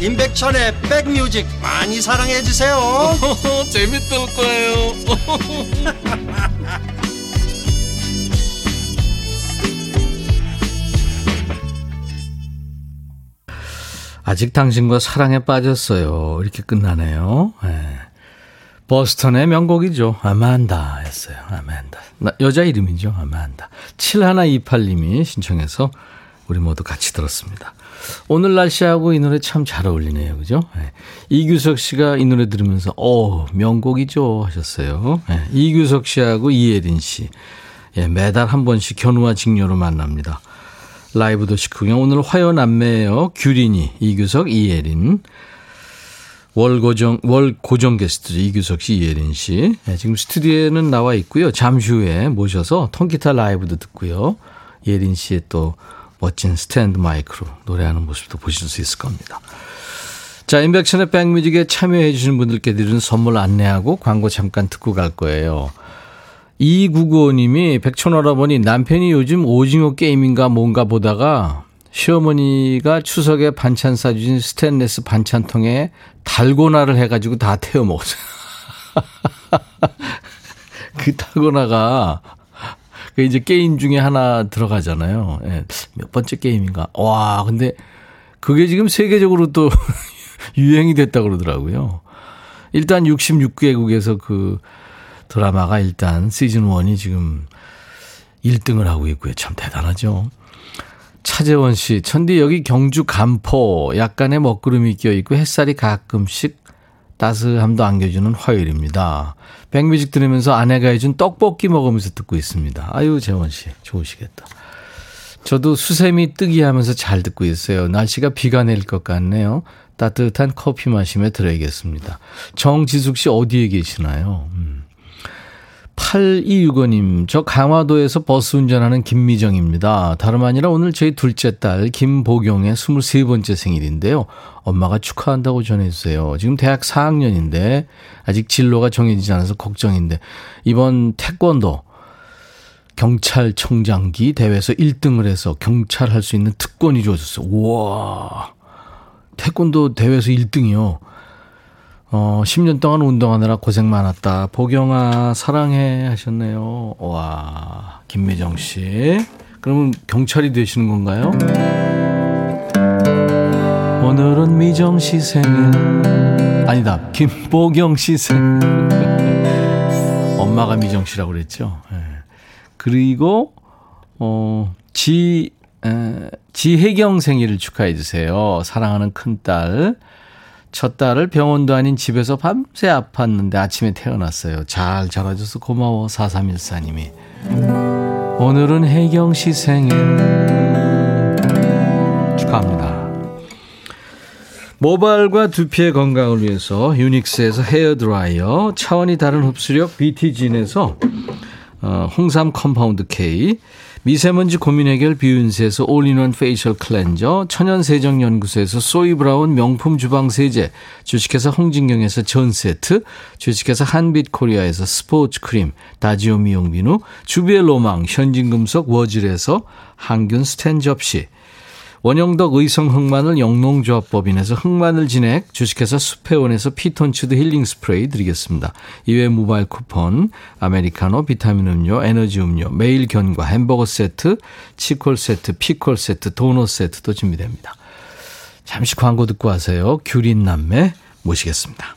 임백천의 백뮤직 많이 사랑해 주세요. 재밌을 거예요. 아직 당신과 사랑에 빠졌어요. 이렇게 끝나네요. 네. 버스턴의 명곡이죠. 아만다 였어요. 아만다. 여자 이름이죠. 아만다. 7128님이 신청해서 우리 모두 같이 들었습니다. 오늘 날씨하고 이 노래 참 잘 어울리네요. 그죠? 네. 이규석 씨가 이 노래 들으면서, 어 명곡이죠. 하셨어요. 네. 이규석 씨하고 이예린 씨. 예, 매달 한 번씩 견우와 직녀로 만납니다. 라이브 도시 구경. 오늘 화요 남매예요. 규린이, 이규석, 이예린. 월 고정, 월 고정 게스트죠. 이규석 씨, 이예린 씨. 네, 지금 스튜디오에는 나와 있고요. 잠시 후에 모셔서 통기타 라이브도 듣고요. 예린 씨의 또 멋진 스탠드 마이크로 노래하는 모습도 보실 수 있을 겁니다. 자, 임백천의 백뮤직에 참여해 주시는 분들께 드리는 선물 안내하고 광고 잠깐 듣고 갈 거예요. 2995님이 백촌어라버니 남편이 요즘 오징어 게임인가 뭔가 보다가 시어머니가 추석에 반찬 싸주신 스테인레스 반찬통에 달고나를 해가지고 다 태워 먹었어요. 그 달고나가 그 이제 게임 중에 하나 들어가잖아요. 예, 몇 번째 게임인가. 와, 근데 그게 지금 세계적으로 또 유행이 됐다 그러더라고요. 일단 66개국에서 그 드라마가 일단 시즌 1이 지금 1등을 하고 있고요. 참 대단하죠. 차재원 씨, 천디 여기 경주 간포 약간의 먹구름이 껴 있고 햇살이 가끔씩 따스함도 안겨주는 화요일입니다. 백뮤직 들으면서 아내가 해준 떡볶이 먹으면서 듣고 있습니다. 아유 재원 씨 좋으시겠다. 저도 수세미 뜨기 하면서 잘 듣고 있어요. 날씨가 비가 내릴 것 같네요. 따뜻한 커피 마시며 들어야겠습니다. 정지숙 씨 어디에 계시나요? 음. 8265님, 저 강화도에서 버스 운전하는 김미정입니다. 다름 아니라 오늘 저희 둘째 딸 김보경의 23번째 생일인데요. 엄마가 축하한다고 전해주세요. 지금 대학 4학년인데, 아직 진로가 정해지지 않아서 걱정인데, 이번 태권도 경찰청장기 대회에서 1등을 해서 경찰 할 수 있는 특권이 주어졌어요. 우와. 태권도 대회에서 1등이요. 어, 10년 동안 운동하느라 고생 많았다. 보경아, 사랑해 하셨네요. 와, 김미정 씨. 그러면 경찰이 되시는 건가요? 오늘은 미정 씨 생일. 아니다, 김보경 씨 생일. 엄마가 미정 씨라고 그랬죠. 네. 그리고, 어, 지, 에, 지혜경 생일을 축하해 주세요. 사랑하는 큰딸. 첫 딸을 병원도 아닌 집에서 밤새 아팠는데 아침에 태어났어요. 잘 자라줘서 고마워 4314님이. 오늘은 혜경 씨 생일 축하합니다. 모발과 두피의 건강을 위해서 유닉스에서 헤어드라이어, 차원이 다른 흡수력 BT진에서 어, 홍삼 compound K, 미세먼지 고민 해결 비윤세에서 all-in-one facial cleanser, 천연세정연구소에서 소이브라운 명품 주방세제, 주식회사 홍진경에서 전세트, 주식회사 한빛코리아에서 스포츠 크림, 다지오 미용 비누, 주비의 로망, 현진금속 워즐에서 항균 스텐 접시, 원형덕 의성 흑마늘 영농조합법인에서 흑마늘 진액, 주식회사 수페온에서 피톤치드 힐링 스프레이 드리겠습니다. 이외 모바일 쿠폰, 아메리카노, 비타민 음료, 에너지 음료, 매일 견과, 햄버거 세트, 치콜 세트, 피콜 세트, 도넛 세트도 준비됩니다. 잠시 광고 듣고 와세요. 귤인 남매 모시겠습니다.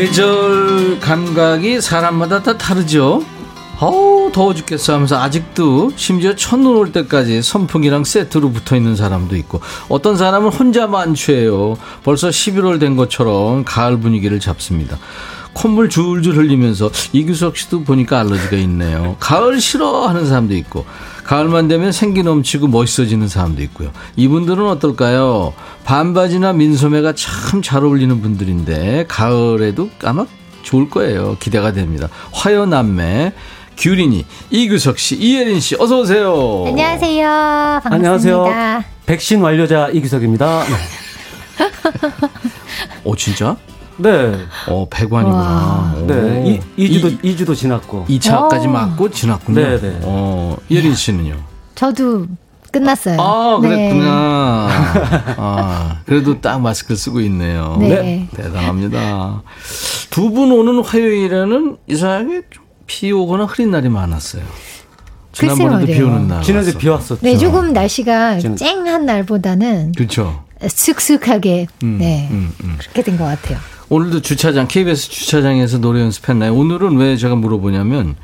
계절 감각이 사람마다 다 다르죠. 어우 더워 죽겠어 하면서 아직도 심지어 첫눈 올 때까지 선풍기랑 세트로 붙어 있는 사람도 있고 어떤 사람은 혼자만 취해요. 벌써 11월 된 것처럼 가을 분위기를 잡습니다. 콧물 줄줄 흘리면서 이규석 씨도 보니까 알러지가 있네요. 가을 싫어하는 사람도 있고 가을만 되면 생기 넘치고 멋있어지는 사람도 있고요. 이분들은 어떨까요? 반바지나 민소매가 참 잘 어울리는 분들인데 가을에도 아마 좋을 거예요. 기대가 됩니다. 화요남매 규린이 이규석 씨, 이예린 씨, 어서 오세요. 안녕하세요. 반갑습니다. 안녕하세요. 백신 완료자 이규석입니다. 오 진짜? 네. 어 배관이구나. 네. 이, 2주도 이, 2주도 지났고. 2차까지 맞고 지났군요. 네, 네. 어, 예린 씨는요? 저도 끝났어요. 아, 네. 그랬구나. 아, 그래도 딱 마스크 쓰고 있네요. 네. 대단합니다. 두 분 오는 화요일에는 이상하게 좀비 오거나 흐린 날이 많았어요. 지난번에도 비 오는 말이에요. 날. 지난주에 왔어. 비 왔었죠. 네, 조금 날씨가 지금- 쨍한 날보다는 그렇죠. 슥슥하게 음, 네 음, 음. 그렇게 된 것 같아요. 오늘도 주차장 KBS 주차장에서 노래 연습했나요? 오늘은 왜 제가 물어보냐면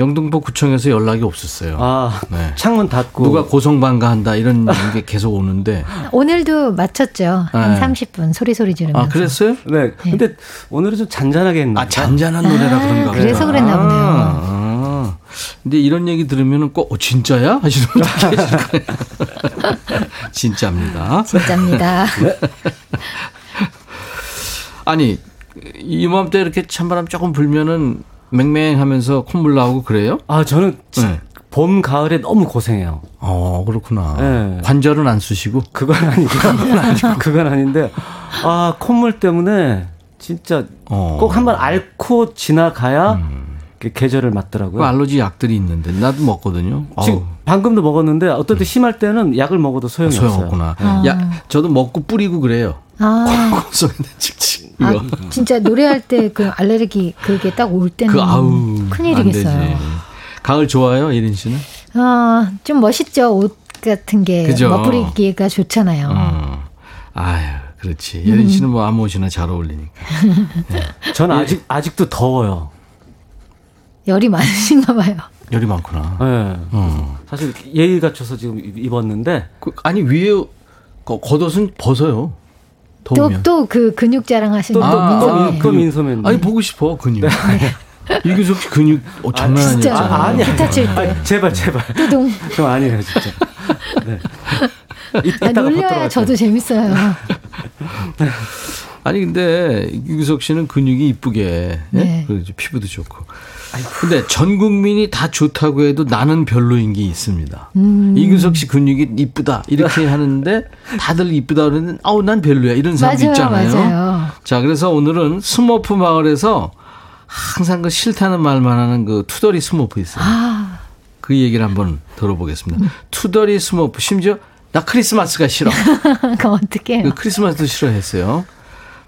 영등포 구청에서 연락이 없었어요. 아, 네. 창문 닫고. 누가 고성방가 한다 이런 게 계속 오는데 오늘도 맞췄죠. 한 네. 30분 소리 소리 지르면서. 아 그랬어요? 네. 근데 오늘은 좀 잔잔하게 했나? 아 잔잔한 노래라 그런가 보다. 그래서 그랬나 보네요. 아, 아. 근데 이런 얘기 들으면은 꼭 어, 진짜야 하시는 분들 계실 거예요. 진짜입니다. 진짜입니다. 아니 이맘때 이렇게 찬바람 조금 불면은 맹맹하면서 콧물 나오고 그래요? 아, 저는 지- 네. 봄, 가을에 너무 고생해요. 어 그렇구나. 네. 관절은 안 쑤시고. 그건 아니고. 그건 아닌데. 아, 콧물 때문에 진짜 어. 꼭 한번 앓고 지나가야 그 계절을 맞더라고요. 그 알러지 약들이 있는데 나도 먹거든요. 지금 어우, 방금도 먹었는데 어떨 때 심할 때는 약을 먹어도 소용이 없어요. 소용없구나. 아. 야, 저도 먹고 뿌리고 그래요. 아, 칙칙. 아. 진짜 노래할 때 그 알레르기 그게 딱 올 때는 그 아우 음, 큰일이겠어요. 가을 좋아요, 예린 씨는? 아, 좀 멋있죠. 옷 같은 게 그죠. 멋부리기가 좋잖아요. 어. 아유, 그렇지. 예린 씨는 뭐 아무 옷이나 잘 어울리니까. 저는 아직 아직도 더워요. 열이 많으신가 봐요. 열이 많구나. 네. 어. 사실 예의 갖춰서 지금 입- 입었는데 그, 아니 위에 거- 겉옷은 벗어요. 더우면. 또 또 그 근육 자랑하시는 또, 또 또, 아, 또, 민소매. 또 민소매인데. 아니 보고 싶어 근육. 이규석 씨 근육 어, 장난 네. 진짜 아니었잖아. 아, 아니야. 기타 칠 때. 아니, 제발 제발. 뚜둥. 좀 아니에요 진짜. 네. 이, 아, 놀려야 저도. 재밌어요. 아니 근데 이규석 씨는 근육이 이쁘게 예? 네. 이제 피부도 좋고. 근데 전 국민이 다 좋다고 해도 나는 별로인 게 있습니다. 음. 이규석 씨 근육이 이쁘다 이렇게 하는데 다들 이쁘다 그러는 아우 난 별로야 이런 사람도 맞아요, 있잖아요. 맞아요. 자 그래서 오늘은 스머프 마을에서 항상 그 싫다는 말만 하는 그 투덜이 스머프 있어요. 아, 그 얘기를 한번 들어보겠습니다. 투덜이 스머프 심지어 나 크리스마스가 싫어. 그럼 어떡해요. 그 크리스마스도 싫어했어요.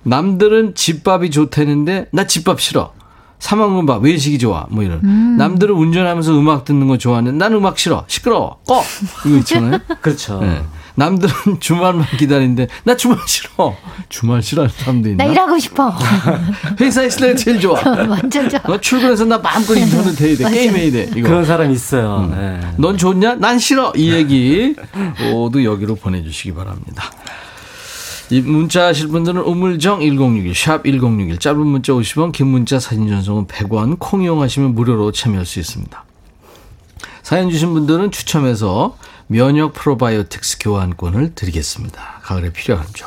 남들은 집밥이 좋다는데 나 집밥 싫어. 사먹는밥 외식이 좋아. 뭐 이런. 남들은 운전하면서 음악 듣는 거 좋아하는데 난 음악 싫어. 시끄러워. 꺼. 이거 있잖아요. 그렇죠. 네. 남들은 주말만 기다리는데 나 주말 싫어. 주말 싫어하는 사람도 있나? 나 일하고 싶어. 회사에 있을 때가 제일 좋아. 완전 좋아. 너 출근해서 나 마음껏 인터넷 해야 돼. 맞아요. 게임 해야 돼. 이거. 그런 사람 있어요. 네. 넌 좋냐? 난 싫어. 이 얘기 모두 여기로 보내주시기 바랍니다. 이 문자 하실 분들은 우물정 1061, 샵 1061, 짧은 문자 50원, 긴 문자 사진 전송은 100원, 콩 이용하시면 무료로 참여할 수 있습니다. 사연 주신 분들은 추첨해서 면역 프로바이오틱스 교환권을 드리겠습니다. 가을에 필요하죠.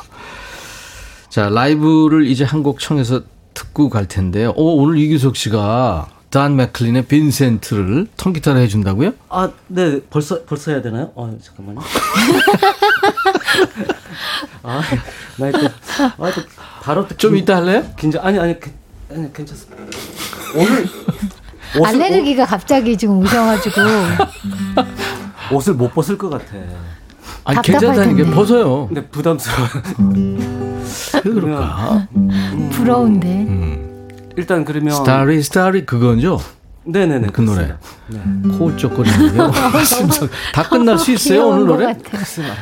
자, 라이브를 이제 한 곡 청해서 듣고 갈 텐데요. 오, 오늘 이규석 씨가 단 맥클린의 빈센트를 통기타로 해준다고요? 아, 네. 벌써 벌써 해야 되나요? 어, 잠깐만요. 아, 나 이때 아, 또 바로 또 좀 긴- 이따 할래요? 긴장 아니 아니 괜- 아니 괜찮습니다. 오늘 옷을, 알레르기가 갑자기 지금 오셔가지고 옷, 옷을 못 벗을 것 같아. 아니 답답할 괜찮다는 게 텐데. 벗어요. 근데 부담스러워. 왜 그럴까? 부러운데. 음. 일단 그러면 스타리 스타리 그거죠? 네네네 그 노래. 네. 코쪽거리는 게. 심장 다 끝날 수 있어요 오늘 노래? 같아요.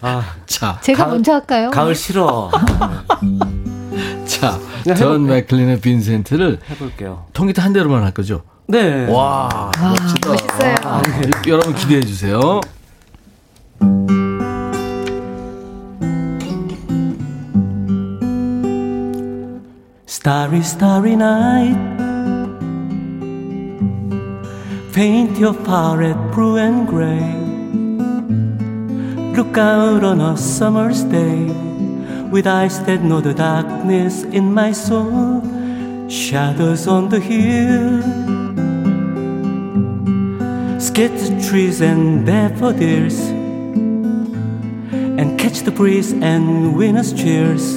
아, 자, 제가 가을- 먼저 할까요? 가을 싫어. 자, 그냥 전. 맥클린의 빈센트를 해볼게요. 통기타 한 대로만 할 거죠? 네. 와, 아, 멋있어요. 아, 여러분 기대해 주세요. Starry, starry night. Paint your palette blue and gray. Look out on a summer's day with eyes that know the darkness in my soul. Shadows on the hill. Sketch trees and daffodils. And catch the breeze and winter's cheers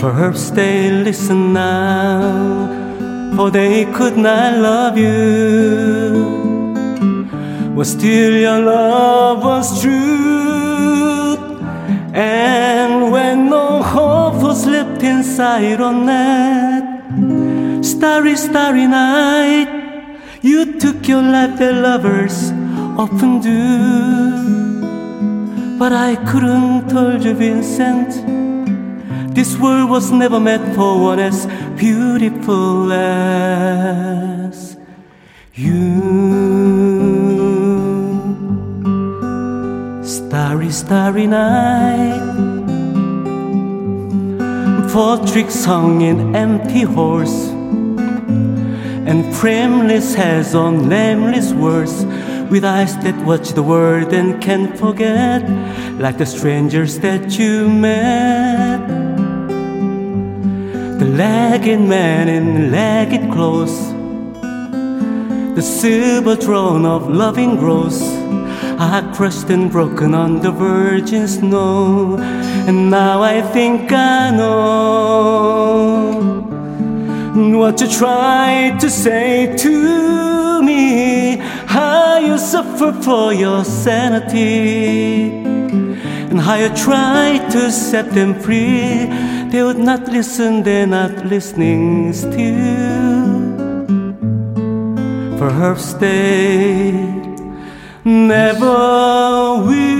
Perhaps they listen now, for they could not love you. But still, your love was true. And when no hope was left inside on that starry, starry night, you took your life that lovers often do. But I couldn't told you, Vincent. This world was never meant for one as beautiful as you. Starry, starry night. For tricks hung in empty halls and frameless heads on nameless words with eyes that watch the world and can't forget like the strangers that you met lagging man in lagged clothes. The silver throne of loving grows are crushed and broken on the virgin snow. And now i think i know what you tried to say to me, how you suffer for your sanity, and how you tried to set them free. They would not listen, they're not listening still. Perhaps they never will.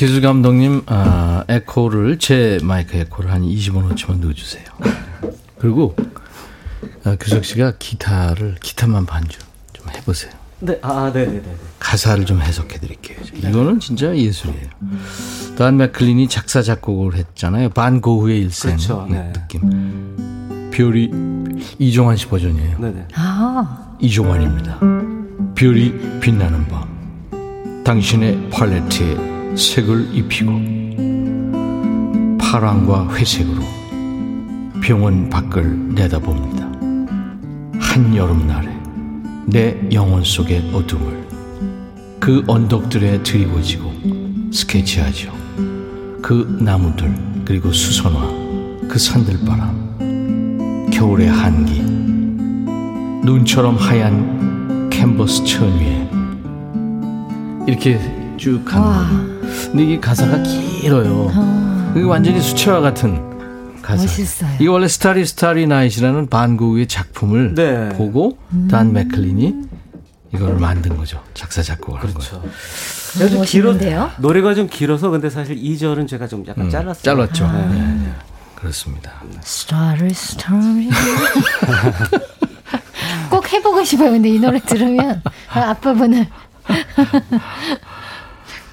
기술 감독님 아, 에코를 제 마이크 에코를 한 20원어치만 넣어주세요. 그리고 아, 규석 씨가 기타를 기타만 반주 좀 해보세요. 네, 아, 네, 네, 네. 가사를 좀 해석해 드릴게요. 이거는 진짜 예술이에요. 단 맥클린이 작사 작곡을 했잖아요. 반 고흐의 일생 그렇죠, 네. 느낌. 별이 이종환 씨 버전이에요. 네, 네. 아, 이종환입니다. 별이 빛나는 밤. 당신의 팔레트에 색을 입히고 파랑과 회색으로 병원 밖을 내다봅니다. 한 여름날에 내 영혼 속의 어둠을 그 언덕들에 드리워지고 스케치하죠. 그 나무들 그리고 수선화 그 산들바람 겨울의 한기 눈처럼 하얀 캔버스 천 위에 이렇게 쭉 가는. 근데 이게 가사가 길어요. 어, 이게 완전히 수채화 같은 가사. 멋있어요. 이게 원래 starry starry night이라는 반고흐의 작품을 네. 보고 단 맥클린이 이걸 만든 거죠. 작사 작곡을 한 거죠. 그래도 너무 길어- 멋있는데요? 노래가 좀 길어서 근데 사실 2절은 제가 좀 약간 음, 잘랐어요. 잘랐죠. 아. 네, 네. 그렇습니다. 스타리 스타리. 꼭 해보고 싶어요. 근데 이 노래 들으면 아, 앞부분을.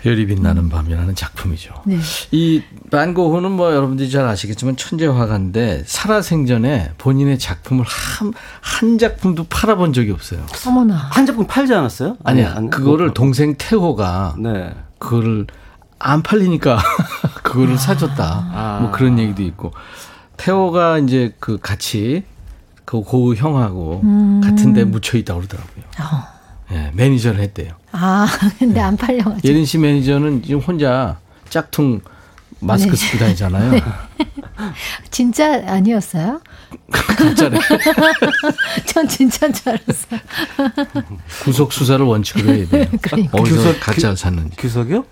별이 빛나는 밤이라는 작품이죠. 네. 이 반고흐는 뭐 여러분들이 잘 아시겠지만 천재 화가인데 살아생전에 본인의 작품을 한, 한 작품도 팔아본 적이 없어요. 어머나. 한 작품 팔지 않았어요? 아니야, 아니, 그거를 뭐, 동생 태호가 네. 그거를 안 팔리니까 그거를 사줬다. 아. 뭐 그런 얘기도 있고. 태호가 이제 그 같이 그 고우 형하고 같은 데 묻혀 있다고 그러더라고요. 어. 예, 매니저를 했대요. 아, 근데 안 팔려가지고. 예린 씨 매니저는 지금 혼자 짝퉁 마스크 네. 쓰고 다니잖아요. 진짜 아니었어요? 가짜래. 전 진짜인 줄 알았어요. 구속 수사를 원칙으로 해야 돼요. 그러니까. 어디서 규석- 가짜를 샀는지. 규석이요?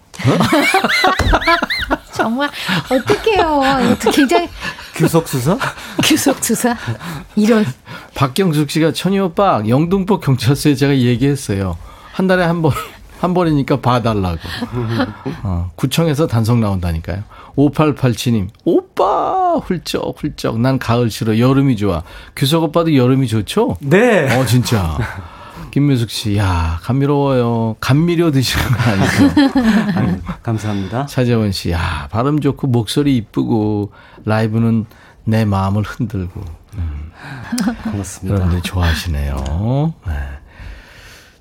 정말 어떡해요. 이것도 굉장히 규석 수사? 규석 수사 이런 박경숙 씨가 천희 오빠 영등포 경찰서에 제가 얘기했어요. 한 달에 한 번, 한 번이니까 봐달라고. 어, 구청에서 단속 나온다니까요. 5887님, 오빠! 훌쩍, 훌쩍. 난 가을 싫어. 여름이 좋아. 규석 오빠도 여름이 좋죠? 네. 어, 진짜. 김민숙 씨, 야, 감미로워요. 감미료 드시는 거 아니죠? 아유, 감사합니다. 차재원 씨, 야, 발음 좋고 목소리 이쁘고 라이브는 내 마음을 흔들고. 고맙습니다. 여러분들이 좋아하시네요. 네.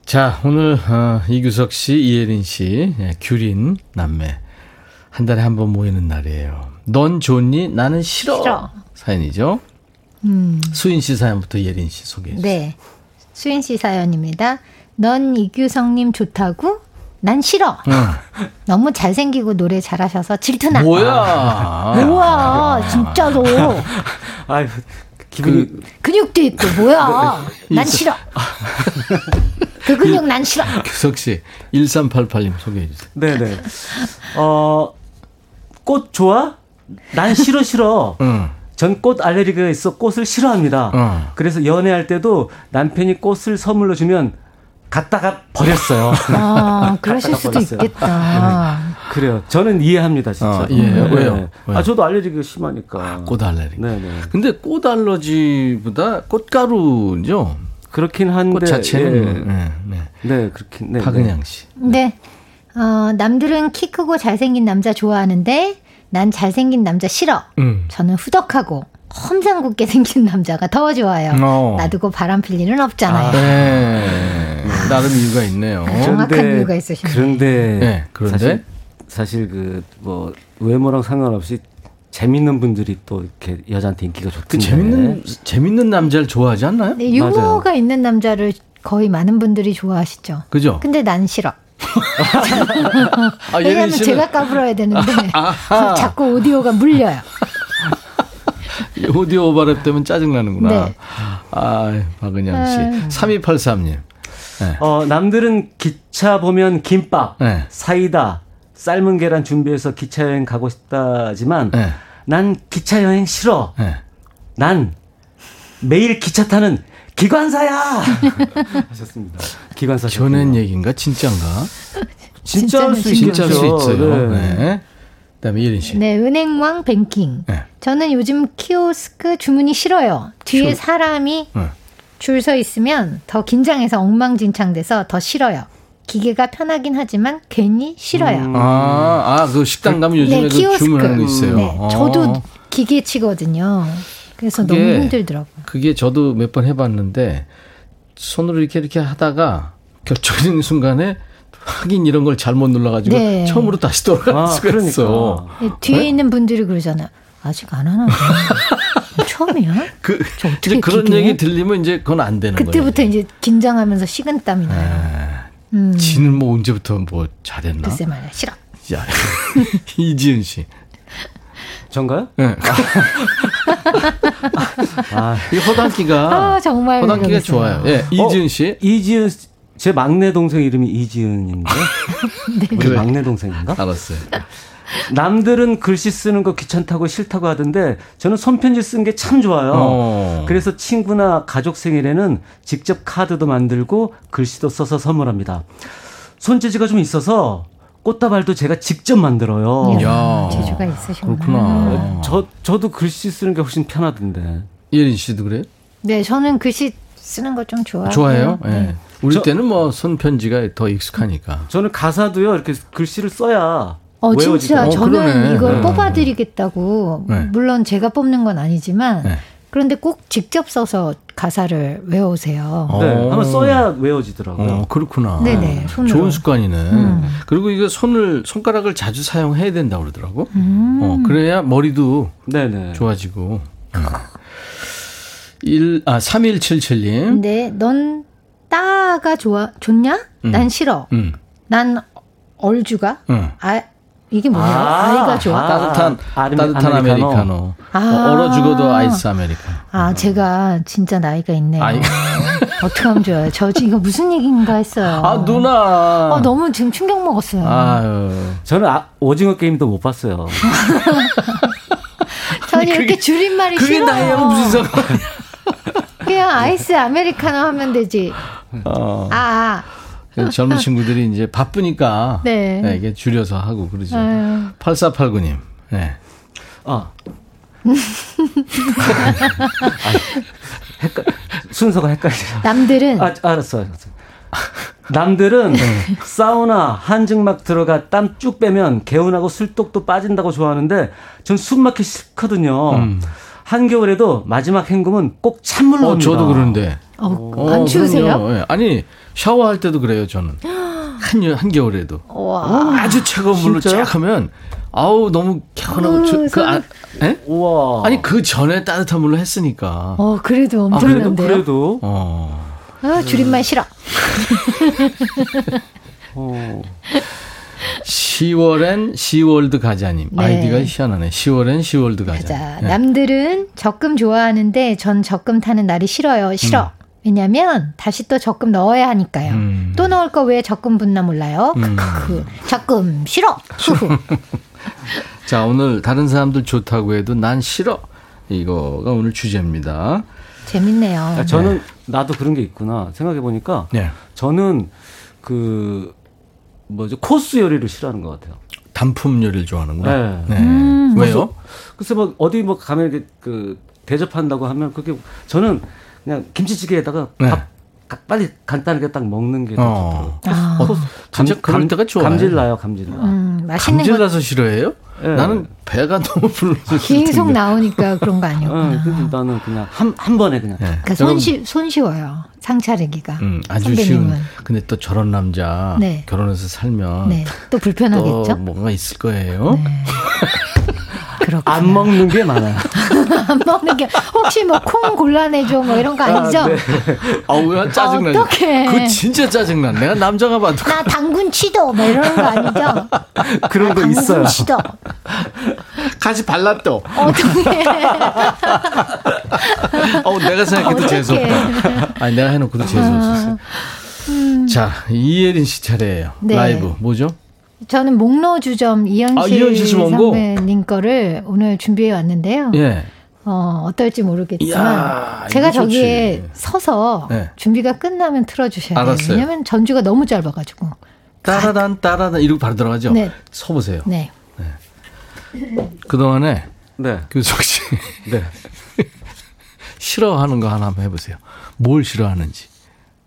자, 오늘 어, 이규석 씨, 이예린 씨, 예, 규린 남매 한 달에 한 번 모이는 날이에요. 넌 좋니? 나는 싫어. 싫어. 사연이죠. 음. 수인 씨 사연부터 예린 씨 소개해 주세요. 네. 수인 씨 사연입니다. 넌 이규성님 좋다고? 난 싫어. 너무 잘생기고 노래 잘하셔서 질투나. 뭐야? 뭐야, 진짜로. 아유, 기분이 근육도 있고, 뭐야. 난 싫어. 그 근육 난 싫어. 규석 씨 1388님 소개해 주세요. 네네. 어, 꽃 좋아? 난 싫어 싫어. 응. 전꽃 알레르기가 있어 꽃을 싫어합니다. 어. 그래서 연애할 때도 남편이 꽃을 선물로 주면 갖다가 버렸어요. 아, 그러실 수도 버렸어요. 있겠다. 그래요. 저는 이해합니다, 진짜. 어, 이해해요? 왜요? 왜요? 아, 저도 알레르기가 심하니까. 꽃 알레르기. 네 네. 근데 꽃 알러지보다 꽃가루죠. 그렇긴 한데. 꽃 자체는 예. 네, 네. 네, 그렇긴. 네, 박은양 씨. 네. 어, 남들은 키 크고 잘생긴 남자 좋아하는데 난 잘생긴 남자 싫어. 음. 저는 후덕하고 험상궂게 생긴 남자가 더 좋아요. 어. 놔두고 바람 필 일은 없잖아요. 네. 나름 이유가 있네요. 정확한 이유가 있으시네. 그런데. 네, 그런데? 사실, 사실 그, 뭐, 외모랑 상관없이 재밌는 분들이 또 이렇게 여자한테 인기가 그 좋던데. 재밌는 재밌는 남자를 좋아하지 않나요? 네, 유머가 있는 남자를 거의 많은 분들이 좋아하시죠. 그죠? 근데 난 싫어. 아, 왜냐면 씨는 제가 까불어야 되는데 아하. 자꾸 오디오가 물려요. 오디오 오버랩 때문에 짜증나는구나. 네. 아, 박은양 씨. 아유. 3283님. 네. 어, 남들은 기차 보면 김밥, 네. 사이다, 삶은 계란 준비해서 기차 여행 가고 싶다지만 네. 난 기차 여행 싫어. 네. 난 매일 기차 타는 기관사야. 하셨습니다. 기관사. 전엔 얘기인가 진짜인가? 진짜일 수 진짜일 수. 있어요. 네. 네. 그다음에 예린 씨. 네, 은행왕 뱅킹. 네. 저는 요즘 키오스크 주문이 싫어요. 뒤에 사람이 네. 줄서 있으면 더 긴장해서 엉망진창돼서 더 싫어요. 기계가 편하긴 하지만 괜히 싫어요. 아, 아, 그 식당 가면 요즘에 네, 그. 주문하는 거 있어요. 네, 어. 저도 기계치거든요. 그래서 그게 너무 힘들더라고요. 그게 저도 몇 번 해봤는데 손으로 이렇게 이렇게 하다가 결정적인 순간에 확인 이런 걸 잘못 눌러가지고 네. 처음으로 다시 돌아갈 아, 수가 그러니까. 있어. 네, 뒤에 있는 분들이 그러잖아요. 아직 안 하나? 처음이야? 그 저 어떻게 이제 그런 기계? 얘기 들리면 이제 그건 안 되는 그때부터 거예요. 이제 긴장하면서 식은땀이 나요. 음, 지는 뭐 언제부터 뭐 잘했나? 글쎄 말이야. 싫어. 야, 이지은 씨. 전가요? 네. 아, 이 허당기가 아, 정말 허당기가. 좋아요. 예, 이지은 씨. 이지은 씨- 제 막내 동생 이름이 이지은인데 우리 그래. 막내 동생인가? 알았어요. 남들은 글씨 쓰는 거 귀찮다고 싫다고 하던데 저는 손편지 쓴게참 좋아요. 어. 그래서 친구나 가족 생일에는 직접 카드도 만들고 글씨도 써서 선물합니다. 손재주가 좀 있어서 꽃다발도 제가 직접 만들어요. 이야, 야. 재주가 있으시구나. 그렇구나. 저 저도 글씨 쓰는 게 훨씬 편하던데. 예린 씨도 그래요? 네, 저는 글씨 쓰는 거 좀 좋아해요. 좋아해요? 예. 네. 우리 저- 때는 뭐 손편지가 더 익숙하니까. 저는 가사도요 이렇게 글씨를 써야 어, 진짜 외워지더라고요. 어, 저는 그러네. 이걸 네. 뽑아드리겠다고 네. 물론 제가 뽑는 건 아니지만 네. 그런데 꼭 직접 써서 가사를 외우세요. 어. 네, 한번 써야 외워지더라고요. 어, 그렇구나. 네네, 손으로. 좋은 습관이네. 음. 그리고 이거 손을, 손가락을 자주 사용해야 된다 고 그러더라고. 음. 어, 그래야 머리도 네네. 좋아지고. 음. 일, 아, 3177님. 근데 넌 따가 좋아 좋냐? 난 싫어. 음, 난 얼주가 응. 아 이게 뭐예요? 아, 아, 이가 좋아. 아. 따뜻한, 아르- 따뜻한 아메리카노. 아메리카노. 아. 어, 얼어 죽어도 아이스 아메리카노. 아, 제가 진짜 나이가 있네요. 아이. 어떻게 하면 좋아요? 저 지금 이거 무슨 얘기인가 했어요. 아, 누나. 아, 너무 지금 충격 먹었어요. 아유. 저는 아, 오징어 게임도 못 봤어요. 저는 이렇게 줄임말이 그게 싫어요. 나이하고 무슨 상관 그냥 아이스 아메리카노 하면 되지. 어. 아, 아. 젊은 친구들이 이제 바쁘니까. 네. 이게 줄여서 하고 그러죠. 아유. 8489님. 네. 아. 아, 헷갈, 순서가 헷갈려. 남들은 아, 알았어, 알았어. 남들은 사우나 한증막 들어가 땀 쭉 빼면 개운하고 술독도 빠진다고 좋아하는데 전 숨막히 싫거든요. 한겨울에도 마지막 헹굼은 꼭 찬물로 어, 합니다. 저도 그런데. 어, 어, 안 추우세요? 그럼요. 예. 아니, 샤워할 때도 그래요, 저는. 한, 여- 한겨울에도. 와. 아주 차가운 물로 진짜요? 쫙 하면, 아우 너무 개운하고 어우, 저- 그 손- 아, 에? 우와. 아니 그 전에 따뜻한 물로 했으니까. 어, 그래도 아, 그래도 엄청난데요. 그래도 어. 아, 줄임말 싫어. 10월엔 시월드 가자님. 네. 아이디가 희한하네. 10월엔 시월드 가자. 가자. 네. 남들은 적금 좋아하는데 전 적금 타는 날이 싫어요. 싫어. 왜냐면 다시 또 적금 넣어야 하니까요. 음. 또 넣을 거 왜 적금 붙나 몰라요. 음. 크크. 적금 싫어. 자, 오늘 다른 사람들 좋다고 해도 난 싫어. 이거가 오늘 주제입니다. 재밌네요. 아, 저는 나도 그런 게 있구나 생각해 보니까 네. 저는 그 뭐죠 코스 요리를 싫어하는 것 같아요. 단품 요리를 좋아하는구나. 네. 네. 음. 왜요? 글쎄 뭐 어디 뭐 가면 이렇게 그 대접한다고 하면 그게 저는 그냥 김치찌개에다가 네. 밥 가- 빨리 간단하게 딱 먹는 게더 어. 좋더라고요. 아, 어, 진짜 그럴 때가 좋아요. 감질 나요, 감질 나. 음, 맛있는 감질 거 나서 싫어해요? 네. 나는 배가 너무 불러서 계속 싫던데. 나오니까 그런 거 어, 아니었구나. 근데 나는 그냥 한, 한 번에 그냥. 네. 그러니까 손쉬, 손쉬워요. 상차리기가. 음, 아주 선배님은. 쉬운. 근데 또 저런 남자 네. 결혼해서 살면 네. 또 불편하겠죠? 또 뭔가 있을 거예요. 네. 그렇구나. 안 먹는 게 많아요. 안 먹는 게 혹시 뭐콩 곤란해줘 뭐 이런 거 아니죠? 아우, 나 짜증나. 어떡해. 그 진짜 짜증나. 내가 남자가 봐도 나 당근 치도 뭐 이런 거 아니죠? 그런 거 당근 있어요. 치도 같이 발랐또. 어떻게? 어, 내가 생각해도 어떡해. 재수없다. 아니, 내가 해놓고도 재수없었어요. 자, 이예린 씨 차례예요. 네. 라이브 뭐죠? 저는 목로주점 이현실, 아? 선배님 거를 오늘 준비해 왔는데요. 예. 어, 어떨지 모르겠지만 이야, 제가 이거 좋지. 저기에 서서 네. 준비가 끝나면 틀어주셔야 돼요. 알았어요. 왜냐면 전주가 너무 짧아가지고. 따라단 따라단 이러고 바로 들어가죠. 네. 서보세요. 네. 그 동안에 네. 교석 씨 네. 싫어하는 거 하나 한번 해보세요. 뭘 싫어하는지,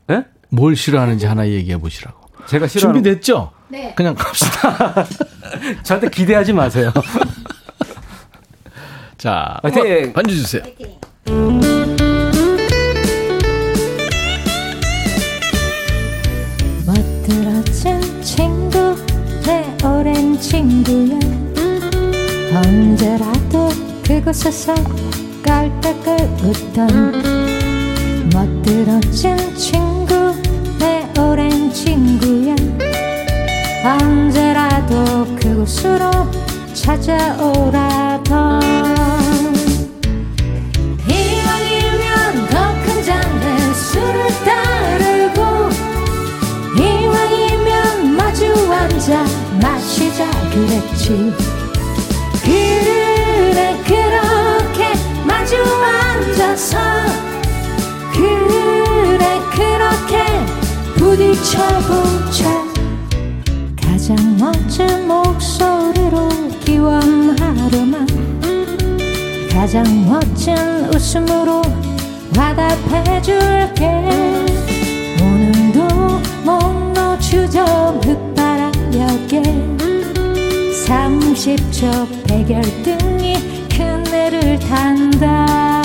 네? 뭘 싫어하는지 하나 얘기해 보시라고. 제가 싫어하는 준비됐죠? 네. 그냥 갑시다. 저한테 기대하지 마세요. 자, 화이팅! 어, 반주 주세요. 멋들어진 친구 내 오랜 친구야 언제라도 그곳에서 깔깔깔 웃던 멋들어진 친구 내 오랜 친구야. 언제라도 그곳으로 찾아오라던. 이왕이면 더큰 잔에 술을 따르고 이왕이면 마주 앉아 마시자 그랬지. 그래 그렇게 마주 앉아서 그래 그렇게 부딪혀보자. 가장 멋진 목소리로 기원하루만. 가장 멋진 웃음으로 화답해줄게. 오늘도 목로 주점 흙바람역에 30초 백열등이 그네를 탄다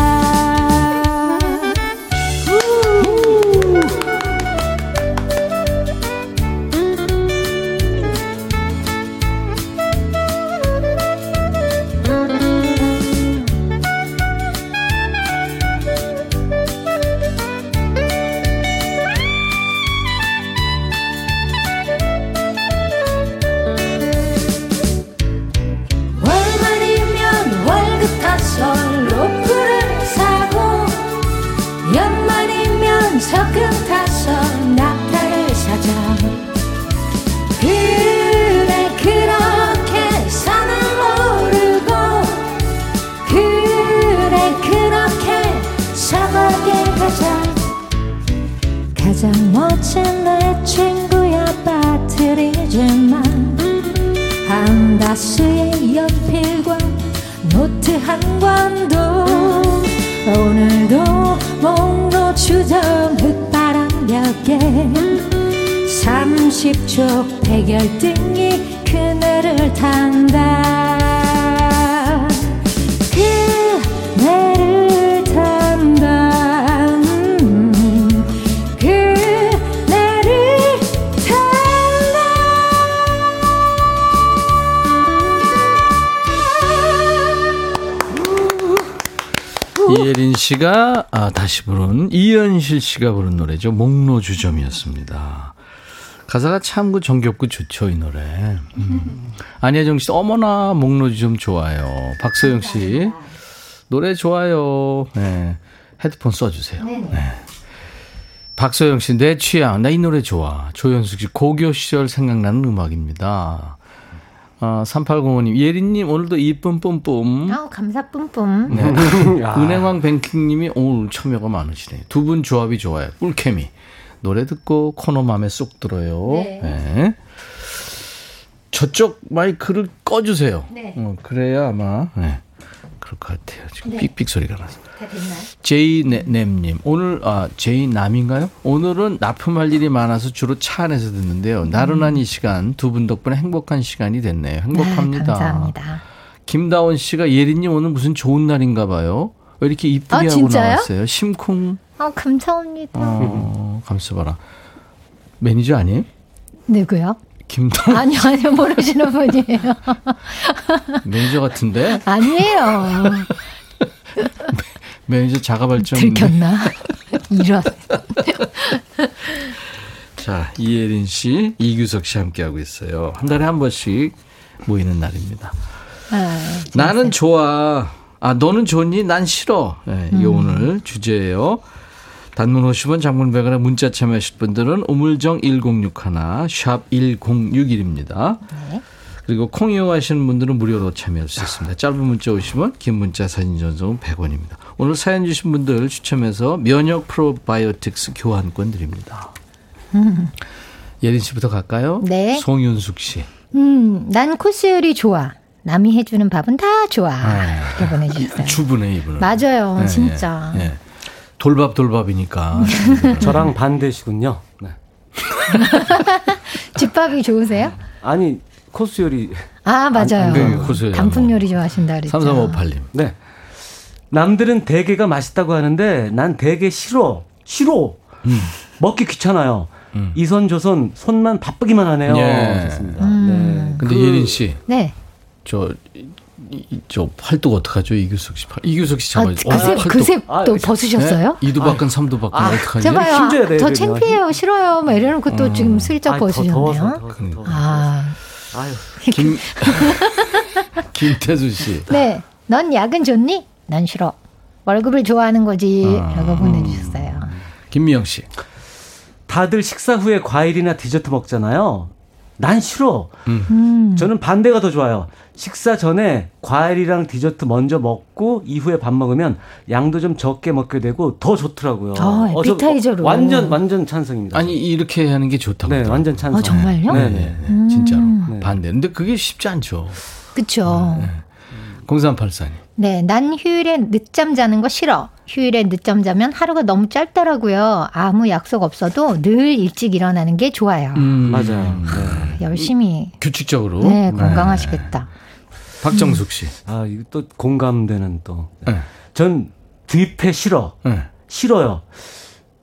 다시 부른 이현실 씨가 부른 노래죠. 목로주점이었습니다. 가사가 참 그 정겹고 좋죠 이 노래. 음. 안혜정 씨 어머나 목로주점 좋아요. 박소영 씨 노래 좋아요. 네. 헤드폰 써주세요. 네. 박소영 씨, 내 취향. 나 이 노래 좋아. 조현숙 씨, 고교 시절 생각나는 음악입니다. 아, 3805님, 예린님, 오늘도 이쁨 뿜뿜. 아우, 감사 뿜뿜. 네. 은행왕 뱅킹님이 오늘 참여가 많으시네요. 두분 조합이 좋아요. 꿀케미. 노래 듣고 코너 맘에 쏙 들어요. 네. 네. 저쪽 마이크를 꺼주세요. 네. 어, 그래야 아마, 네. 그럴 것 같아요. 지금 네. 삑삑 소리가 나서. 제이nem님 오늘 아 제이남인가요? 오늘은 납품할 일이 많아서 주로 차 안에서 듣는데요. 나른한 이 시간 두 분 덕분에 행복한 시간이 됐네요. 행복합니다. 네, 감사합니다. 김다원 씨가 예린님 오늘 무슨 좋은 날인가 봐요. 왜 이렇게 이쁘게 아, 하고? 나왔어요? 심쿵. 아, 감사합니다. 어, 감싸봐라. 매니저 아니에요? 누구요? 김다원 아니요, 아니요, 모르시는 분이에요. 매니저 같은데 아니에요. 매니저 자가 발전. 들켰나? 이런. 자, 이예린 씨, 이규석 씨 함께하고 있어요. 한 달에 한 번씩 모이는 날입니다. 아, 나는 좋아. 아, 너는 좋니? 난 싫어. 네, 이게 오늘 주제예요. 단문 50원, 장문 100원에 문자 참여하실 분들은 우물정 1061, 샵 1061입니다. 그리고 콩 이용하시는 분들은 무료로 참여할 수 있습니다. 짧은 문자 50원, 긴 문자 사진 전송은 100원입니다. 오늘 사연 주신 분들 추첨해서 면역 프로바이오틱스 교환권 드립니다. 예린 씨부터 갈까요? 네. 송윤숙 씨. 음, 난 코스 요리 좋아. 남이 해주는 밥은 다 좋아. 이렇게 보내주셨어요. 주부네, 이분은. 맞아요, 네, 진짜. 예, 예. 돌밥 돌밥이니까. 저랑 반대시군요. 네. 집밥이 좋으세요? 아니 코스 요리 아, 맞아요. 네. 단품 요리 좋아하신다 그랬죠. 3358님. 네. 남들은 대게가 맛있다고 하는데 난 대게 싫어. 싫어. 먹기 귀찮아요. 이선 조선 손만 바쁘기만 하네요. 예. 좋습니다. 음. 네. 근데 그- 예린 씨, 네. 저, 저 팔뚝 어떡하죠? 이규석 씨. 팔- 이규석 씨 아, 잡아야지. 그새, 팔뚝. 그새 아, 또 그- 벗으셨어요? 네? 이두박근 삼두박근 아, 어떡하지? 제가요. 힘줘야 돼요, 저. 창피해요, 싫어요. 막 이러놓고 또 지금 슬쩍 아이, 더 벗으셨네요. 더워서, 더, 더. 아, 아유. 김, 김태수 씨. 네. 넌 야근 좋니? 난 싫어. 월급을 좋아하는 거지. 아. 라고 보내주셨어요. 김미영 씨. 다들 식사 후에 과일이나 디저트 먹잖아요. 난 싫어. 음. 저는 반대가 더 좋아요. 식사 전에 과일이랑 디저트 먼저 먹고 이후에 밥 먹으면 양도 좀 적게 먹게 되고 더 좋더라고요. 아, 어, 저 에피타이저로. 완전 완전 찬성입니다. 아니, 이렇게 하는 게 좋다고. 네. 완전 찬성. 아, 정말요? 네, 네, 네, 네. 네. 진짜로. 네. 반대. 근데 그게 쉽지 않죠. 그쵸. 0384님. 네, 난 휴일에 늦잠 자는 거 싫어. 휴일에 늦잠 자면 하루가 너무 짧더라고요. 아무 약속 없어도 늘 일찍 일어나는 게 좋아요. 음, 맞아요. 네. 열심히. 규칙적으로. 네, 건강하시겠다. 박정숙 씨. 아, 이거 또 공감되는 또. 네. 전 뷔페 싫어. 네. 싫어요.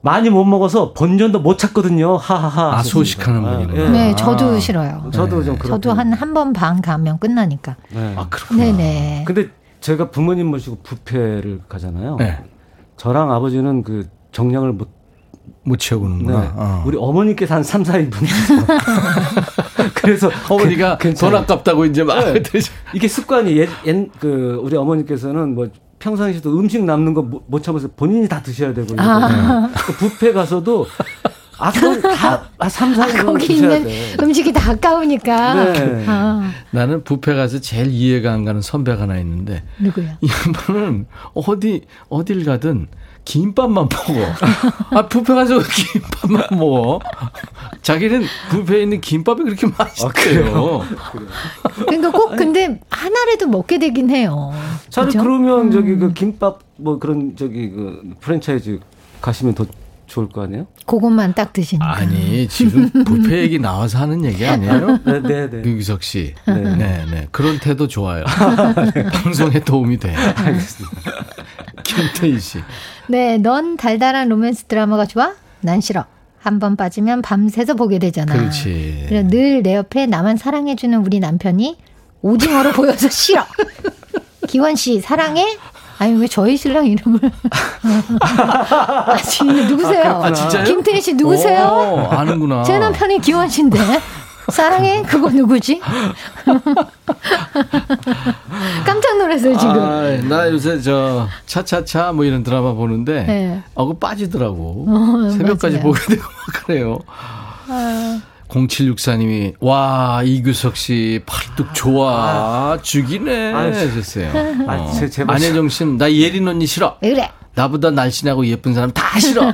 많이 못 먹어서 본전도 못 찾거든요. 하하하. 아, 소식하는 아, 분이구나. 예. 네, 아. 저도 싫어요. 저도 좀 그렇고. 저도 한 한 번 반 가면 끝나니까. 네. 아, 그렇구나. 네네. 근데 제가 부모님 모시고 뷔페를 가잖아요. 네. 저랑 아버지는 그 정량을 못못 네. 채우는구나. 어. 우리 어머니께서 한 3, 4인분. 그래서 어머니가 그-. 돈 아깝다고 이제 막 네. 이게 습관이 옛, 옛, 그, 우리 어머니께서는 뭐 평상시에도 음식 남는 거 못 참아서 본인이 다 드셔야 되고. 아. 그 뷔페 가서도 아까 다 3, 4인분 거기 드셔야 있는 돼. 음식이 다 아까우니까. 네. 아, 나는 뷔페 가서 제일 이해가 안 가는 선배가 하나 있는데 누구야? 이 양반은 어디 어딜 가든 김밥만 먹어. 아 뷔페 가서 김밥만 먹어. 자기는 뷔페에 있는 김밥이 그렇게 맛있대요. 그러니까 꼭 근데 하나라도 먹게 되긴 해요. 저는 그죠? 그러면 저기 음. 그 김밥 뭐 그런 저기 그 프랜차이즈 가시면 더 좋을 거 아니에요? 그것만 딱 드시니까. 아니 지금 뷔페 얘기 나와서 하는 얘기 아니에요? 네, 네, 네. 유기석 씨. 네. 네, 네. 그런 태도 좋아요. 방송에 도움이 돼. 알겠습니다. 김태희 씨. 네, 넌 달달한 로맨스 드라마가 좋아? 난 싫어. 한번 빠지면 밤새서 보게 되잖아. 그렇지. 그래 늘 내 옆에 나만 사랑해주는 우리 남편이 오징어로 보여서 싫어. 기원 씨 사랑해? 아니 왜 저희 신랑 이름을 아, 지금 누구세요? 아, 진짜요? 김태희 씨 누구세요? 오, 아는구나. 제 남편이 기원 씨인데 사랑해 그거 누구지? 깜짝 놀랐어요 지금. 아, 나 요새 저 차차차 뭐 이런 드라마 보는데 네. 어, 그 빠지더라고. 어, 새벽까지 맞아요. 보게 되고 막 그래요. 아, 0764님이 와 이규석 씨 팔뚝 좋아 죽이네 아유, 하셨어요. 아, 어. 제-. 안혜정 씨는 나 예린 언니 싫어. 왜 그래? 나보다 날씬하고 예쁜 사람 다 싫어.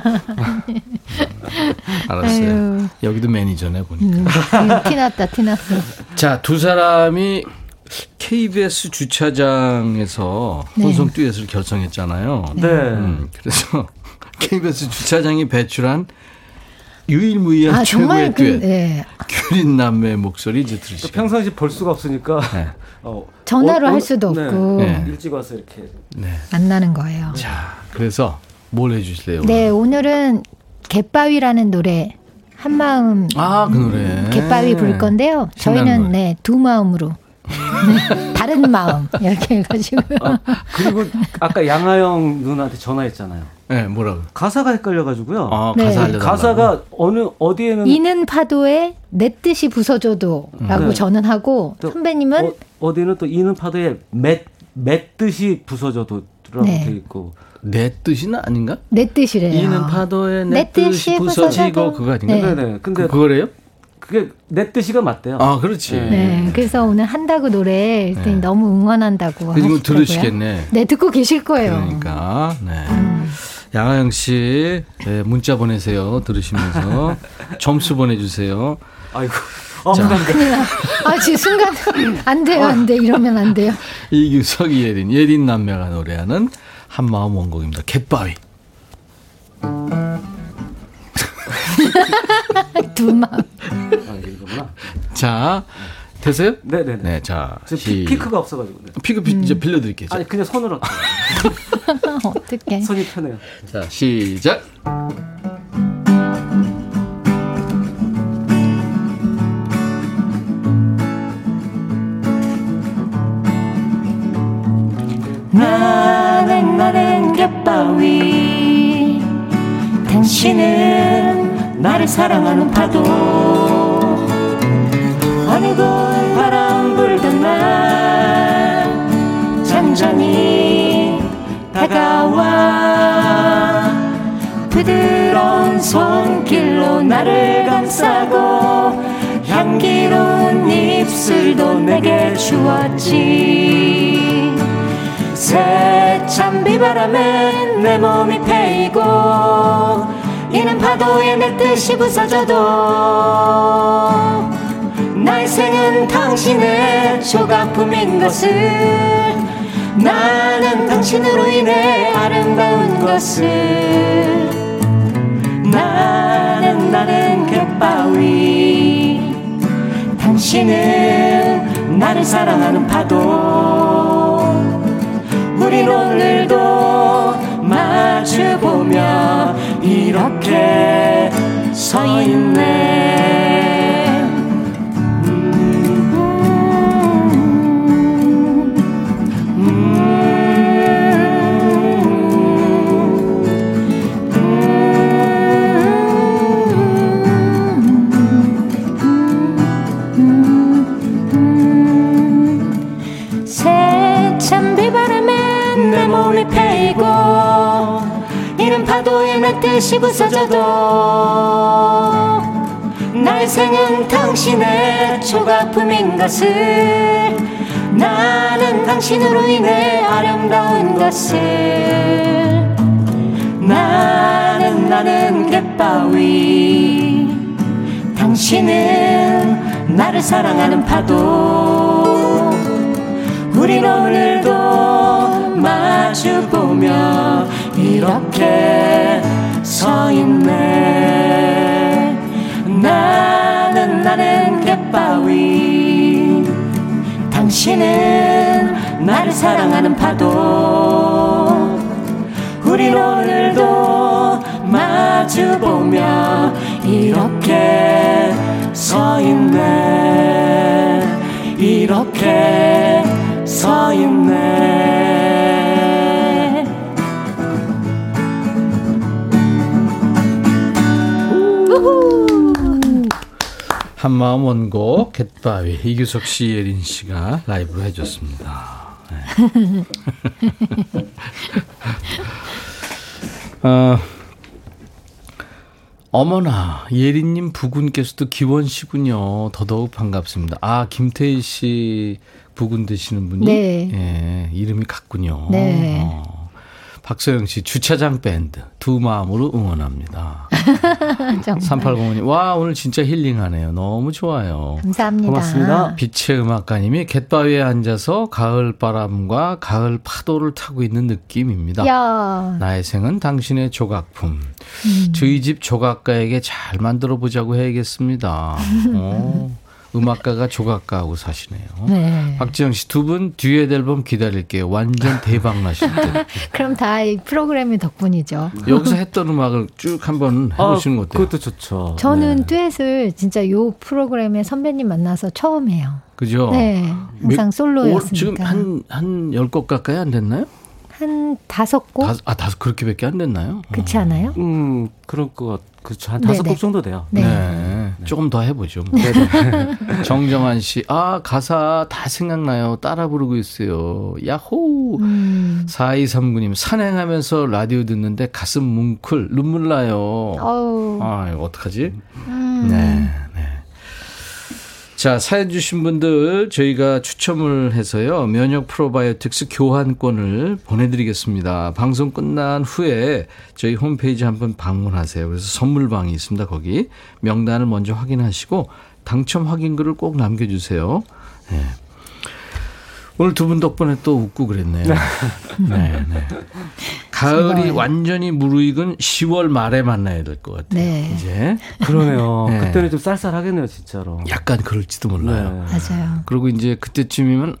알았어요. 아유. 여기도 매니저네 보니까. 음, 티났다 티났어. 자, 두 사람이 KBS 주차장에서 네. 혼성 듀엣을 결성했잖아요. 네. 음, 그래서 KBS 주차장이 배출한 유일무이한 아 최고의 정말 듀엣. 그, 네. 규린 남매의 목소리 이제 또 들으시죠. 평상시 볼 수가 없으니까 네. 어, 전화로 어, 할 어, 수도 네. 없고 네. 일찍 와서 이렇게 만나는 거예요. 자, 그래서 뭘 해주실래요? 네 오늘은 갯바위라는 노래 한 마음 아, 그 노래. 갯바위 부를 건데요. 저희는. 네 두 마음으로 네, 다른 마음 이렇게 해가지고 그리고 아까 양하영 누나한테 전화했잖아요. 네, 뭐라고? 가사가 헷갈려가지고요. 아, 네. 가사 알려달라고. 가사가 어느 어디에는 이는 파도에 내 뜻이 부서져도라고 네. 저는 하고 또 선배님은 어, 디는또 이는 파도에 맷 맷듯이 부서져도라고 네. 돼 있고 내 뜻이는 아닌가? 내 뜻이래요. 이는 파도에 내, 내 뜻이 뜻이 부서지고. 그거 아닌가? 네. 네네. 근데 그, 그거래요? 그게 내 뜻이가 맞대요. 아, 그렇지. 네. 네, 그래서 오늘 한다고 노래 네. 너무 응원한다고 지금 하시더라고요. 들으시겠네. 네, 듣고 계실 거예요. 그러니까 네. 양하영 씨 네, 문자 보내세요. 들으시면서 점수 보내주세요. 아이고. 어, 자. 큰일 나. 아, 지금 순간 안 돼요, 안 돼. 이러면 안 돼요. 이규석, 예린, 예린 남매가 노래하는 한마음 원곡입니다. 갯바위. 두 마음. 아, 이거구나. 자, 되세요? 네네네. 네, 자, 저 시- 피, 피크가 없어가지고. 네. 피크 피- 이제 빌려드릴게요. 자, 아니 그냥 손으로. 어떡해. 손이 편해요. 자, 시작. 나를 사랑하는 파도. 어느 곳 바람 불던 날 잔잔히 다가와. 부드러운 손길로 나를 감싸고 향기로운 입술도 내게 주었지. 세찬 비바람에 내 몸이 패이고 이는 파도에 내 뜻이 부서져도 나의 생은 당신의 조각품인 것을 나는 당신으로 인해 아름다운 것을 나는 나는 갯바위 당신은 나를 사랑하는 파도 우린 오늘도 마주보며 이렇게 서 있네 뜻이 부서져도 나의 생은 당신의 조각품인 것을 나는 당신으로 인해 아름다운 것을 나는 나는 갯바위. 당신은 나를 사랑하는 파도. 우린 오늘도 마주보며 이렇게 서 있네. 나는 나는 갯바위. 당신은 나를 사랑하는 파도. 우린 오늘도 마주보며 이렇게 서 있네. 이렇게 서 있네 한마음 원곡 갯바위 이규석 씨, 예린 씨가 라이브로 해줬습니다. 네. 어, 어머나 예린님 부군께서도 기원씨군요. 더더욱 반갑습니다. 아 김태희 씨 부군 되시는 분이 네. 예, 이름이 같군요. 네. 어. 박소영 씨 주차장 밴드 두 마음으로 응원합니다. 정말. 3805님 와 오늘 진짜 힐링하네요. 너무 좋아요. 감사합니다. 고맙습니다. 빛의 음악가님이 갯바위에 앉아서 가을 바람과 가을 파도를 타고 있는 느낌입니다. 야, 나의 생은 당신의 조각품. 저희 집 조각가에게 잘 만들어 보자고 해야겠습니다. 어, 음악가가 조각가하고 사시네요. 네. 박지영 씨 두 분 듀엣 앨범 기다릴게요. 완전 대박 나실 때. 그럼 다 이 프로그램의 덕분이죠. 여기서 했던 음악을 쭉 한번 해보시는 거 어때요? 그것도 좋죠. 저는 네. 듀엣을 진짜 요 프로그램에 선배님 만나서 처음 해요. 그죠? 네, 항상 몇- 솔로였으니까. 올- 지금 한, 한 열 곡 가까이 안 됐나요? 한 다섯 곡? 다섯, 아, 다섯, 그렇게밖에 안 됐나요? 그렇지 않아요? 음, 그럴 것, 그렇죠. 한 네, 다섯 네. 곡 정도 돼요. 네. 네. 조금 더 해보죠. 뭐. 정정환 씨, 아, 가사 다 생각나요. 따라 부르고 있어요. 야호! 음, 4239님, 산행하면서 라디오 듣는데 가슴 뭉클, 눈물 나요. 어우, 아, 이거 어떡하지? 음, 네, 네. 자, 사연 주신 분들 저희가 추첨을 해서요. 면역 프로바이오틱스 교환권을 보내드리겠습니다. 방송 끝난 후에 저희 홈페이지 한번 방문하세요. 그래서 선물방이 있습니다. 거기 명단을 먼저 확인하시고 당첨 확인글을 꼭 남겨주세요. 네. 오늘 두 분 덕분에 또 웃고 그랬네요. 네, 네. 가을이 즐거워요. 완전히 무르익은 10월 말에 만나야 될 것 같아요. 네. 이제 그러네요. 네. 그때는 좀 쌀쌀하겠네요, 진짜로. 약간 그럴지도 몰라요. 네. 맞아요. 그리고 이제 그때쯤이면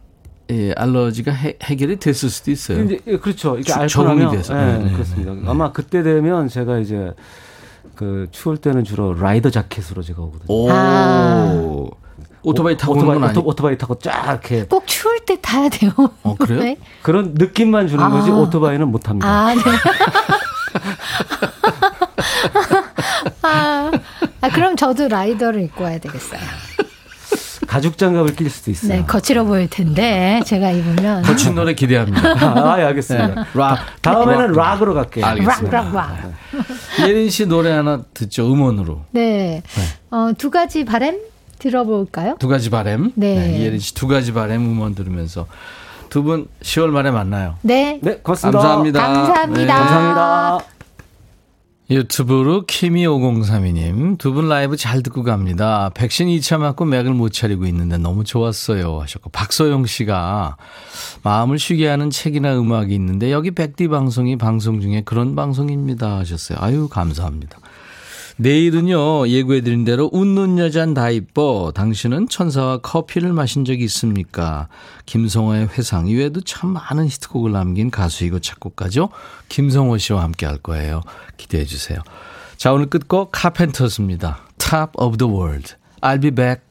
예, 알러지가 해, 해결이 됐을 수도 있어요. 이제 예, 그렇죠. 이게 적응이 돼서. 네, 네, 네, 그렇습니다. 네, 네. 아마 그때 되면 제가 이제 그 추울 때는 주로 라이더 자켓으로 제가 오거든요. 오. 아. 오토바이 타고 오토바이. 오토, 오토바이 타고 쫙 이렇게 꼭 추울 때 타야 돼요. 어, 그래요? 네. 그런 느낌만 주는 아. 거지 오토바이는 못 합니다. 아, 네. 아, 아, 그럼 저도 라이더를 입고 와야 되겠어요. 가죽 장갑을 낄 수도 있어요. 네, 거칠어 보일 텐데 제가 입으면 거친 노래 기대합니다. 아, 예, 알겠습니다. 네. 락. 다음에는 락 으로 갈게요. 알겠습니다. 락, 락, 락. 예린 씨 노래 하나 듣죠. 음원으로. 네. 어, 두 가지 바램 들어볼까요? 두 가지 바램. 네. 예린 씨 두 가지 바램 음원 들으면서 두 분 10월 말에 만나요. 네. 네, 고맙습니다. 감사합니다. 감사합니다. 네. 감사합니다. 유튜브로 키미5032님 두 분 라이브 잘 듣고 갑니다. 백신 2차 맞고 맥을 못 차리고 있는데 너무 좋았어요 하셨고 박소영 씨가 마음을 쉬게 하는 책이나 음악이 있는데 여기 백디 방송이 방송 중에 그런 방송입니다 하셨어요. 아유 감사합니다. 내일은요 예고해드린 대로 웃는 여잔 다 이뻐. 당신은 천사와 커피를 마신 적이 있습니까? 김성호의 회상. 이외에도 참 많은 히트곡을 남긴 가수이고 작곡가죠? 김성호 씨와 함께 할 거예요. 기대해 주세요. 자 오늘 끝곡 카펜터스입니다. Top of the World. I'll be back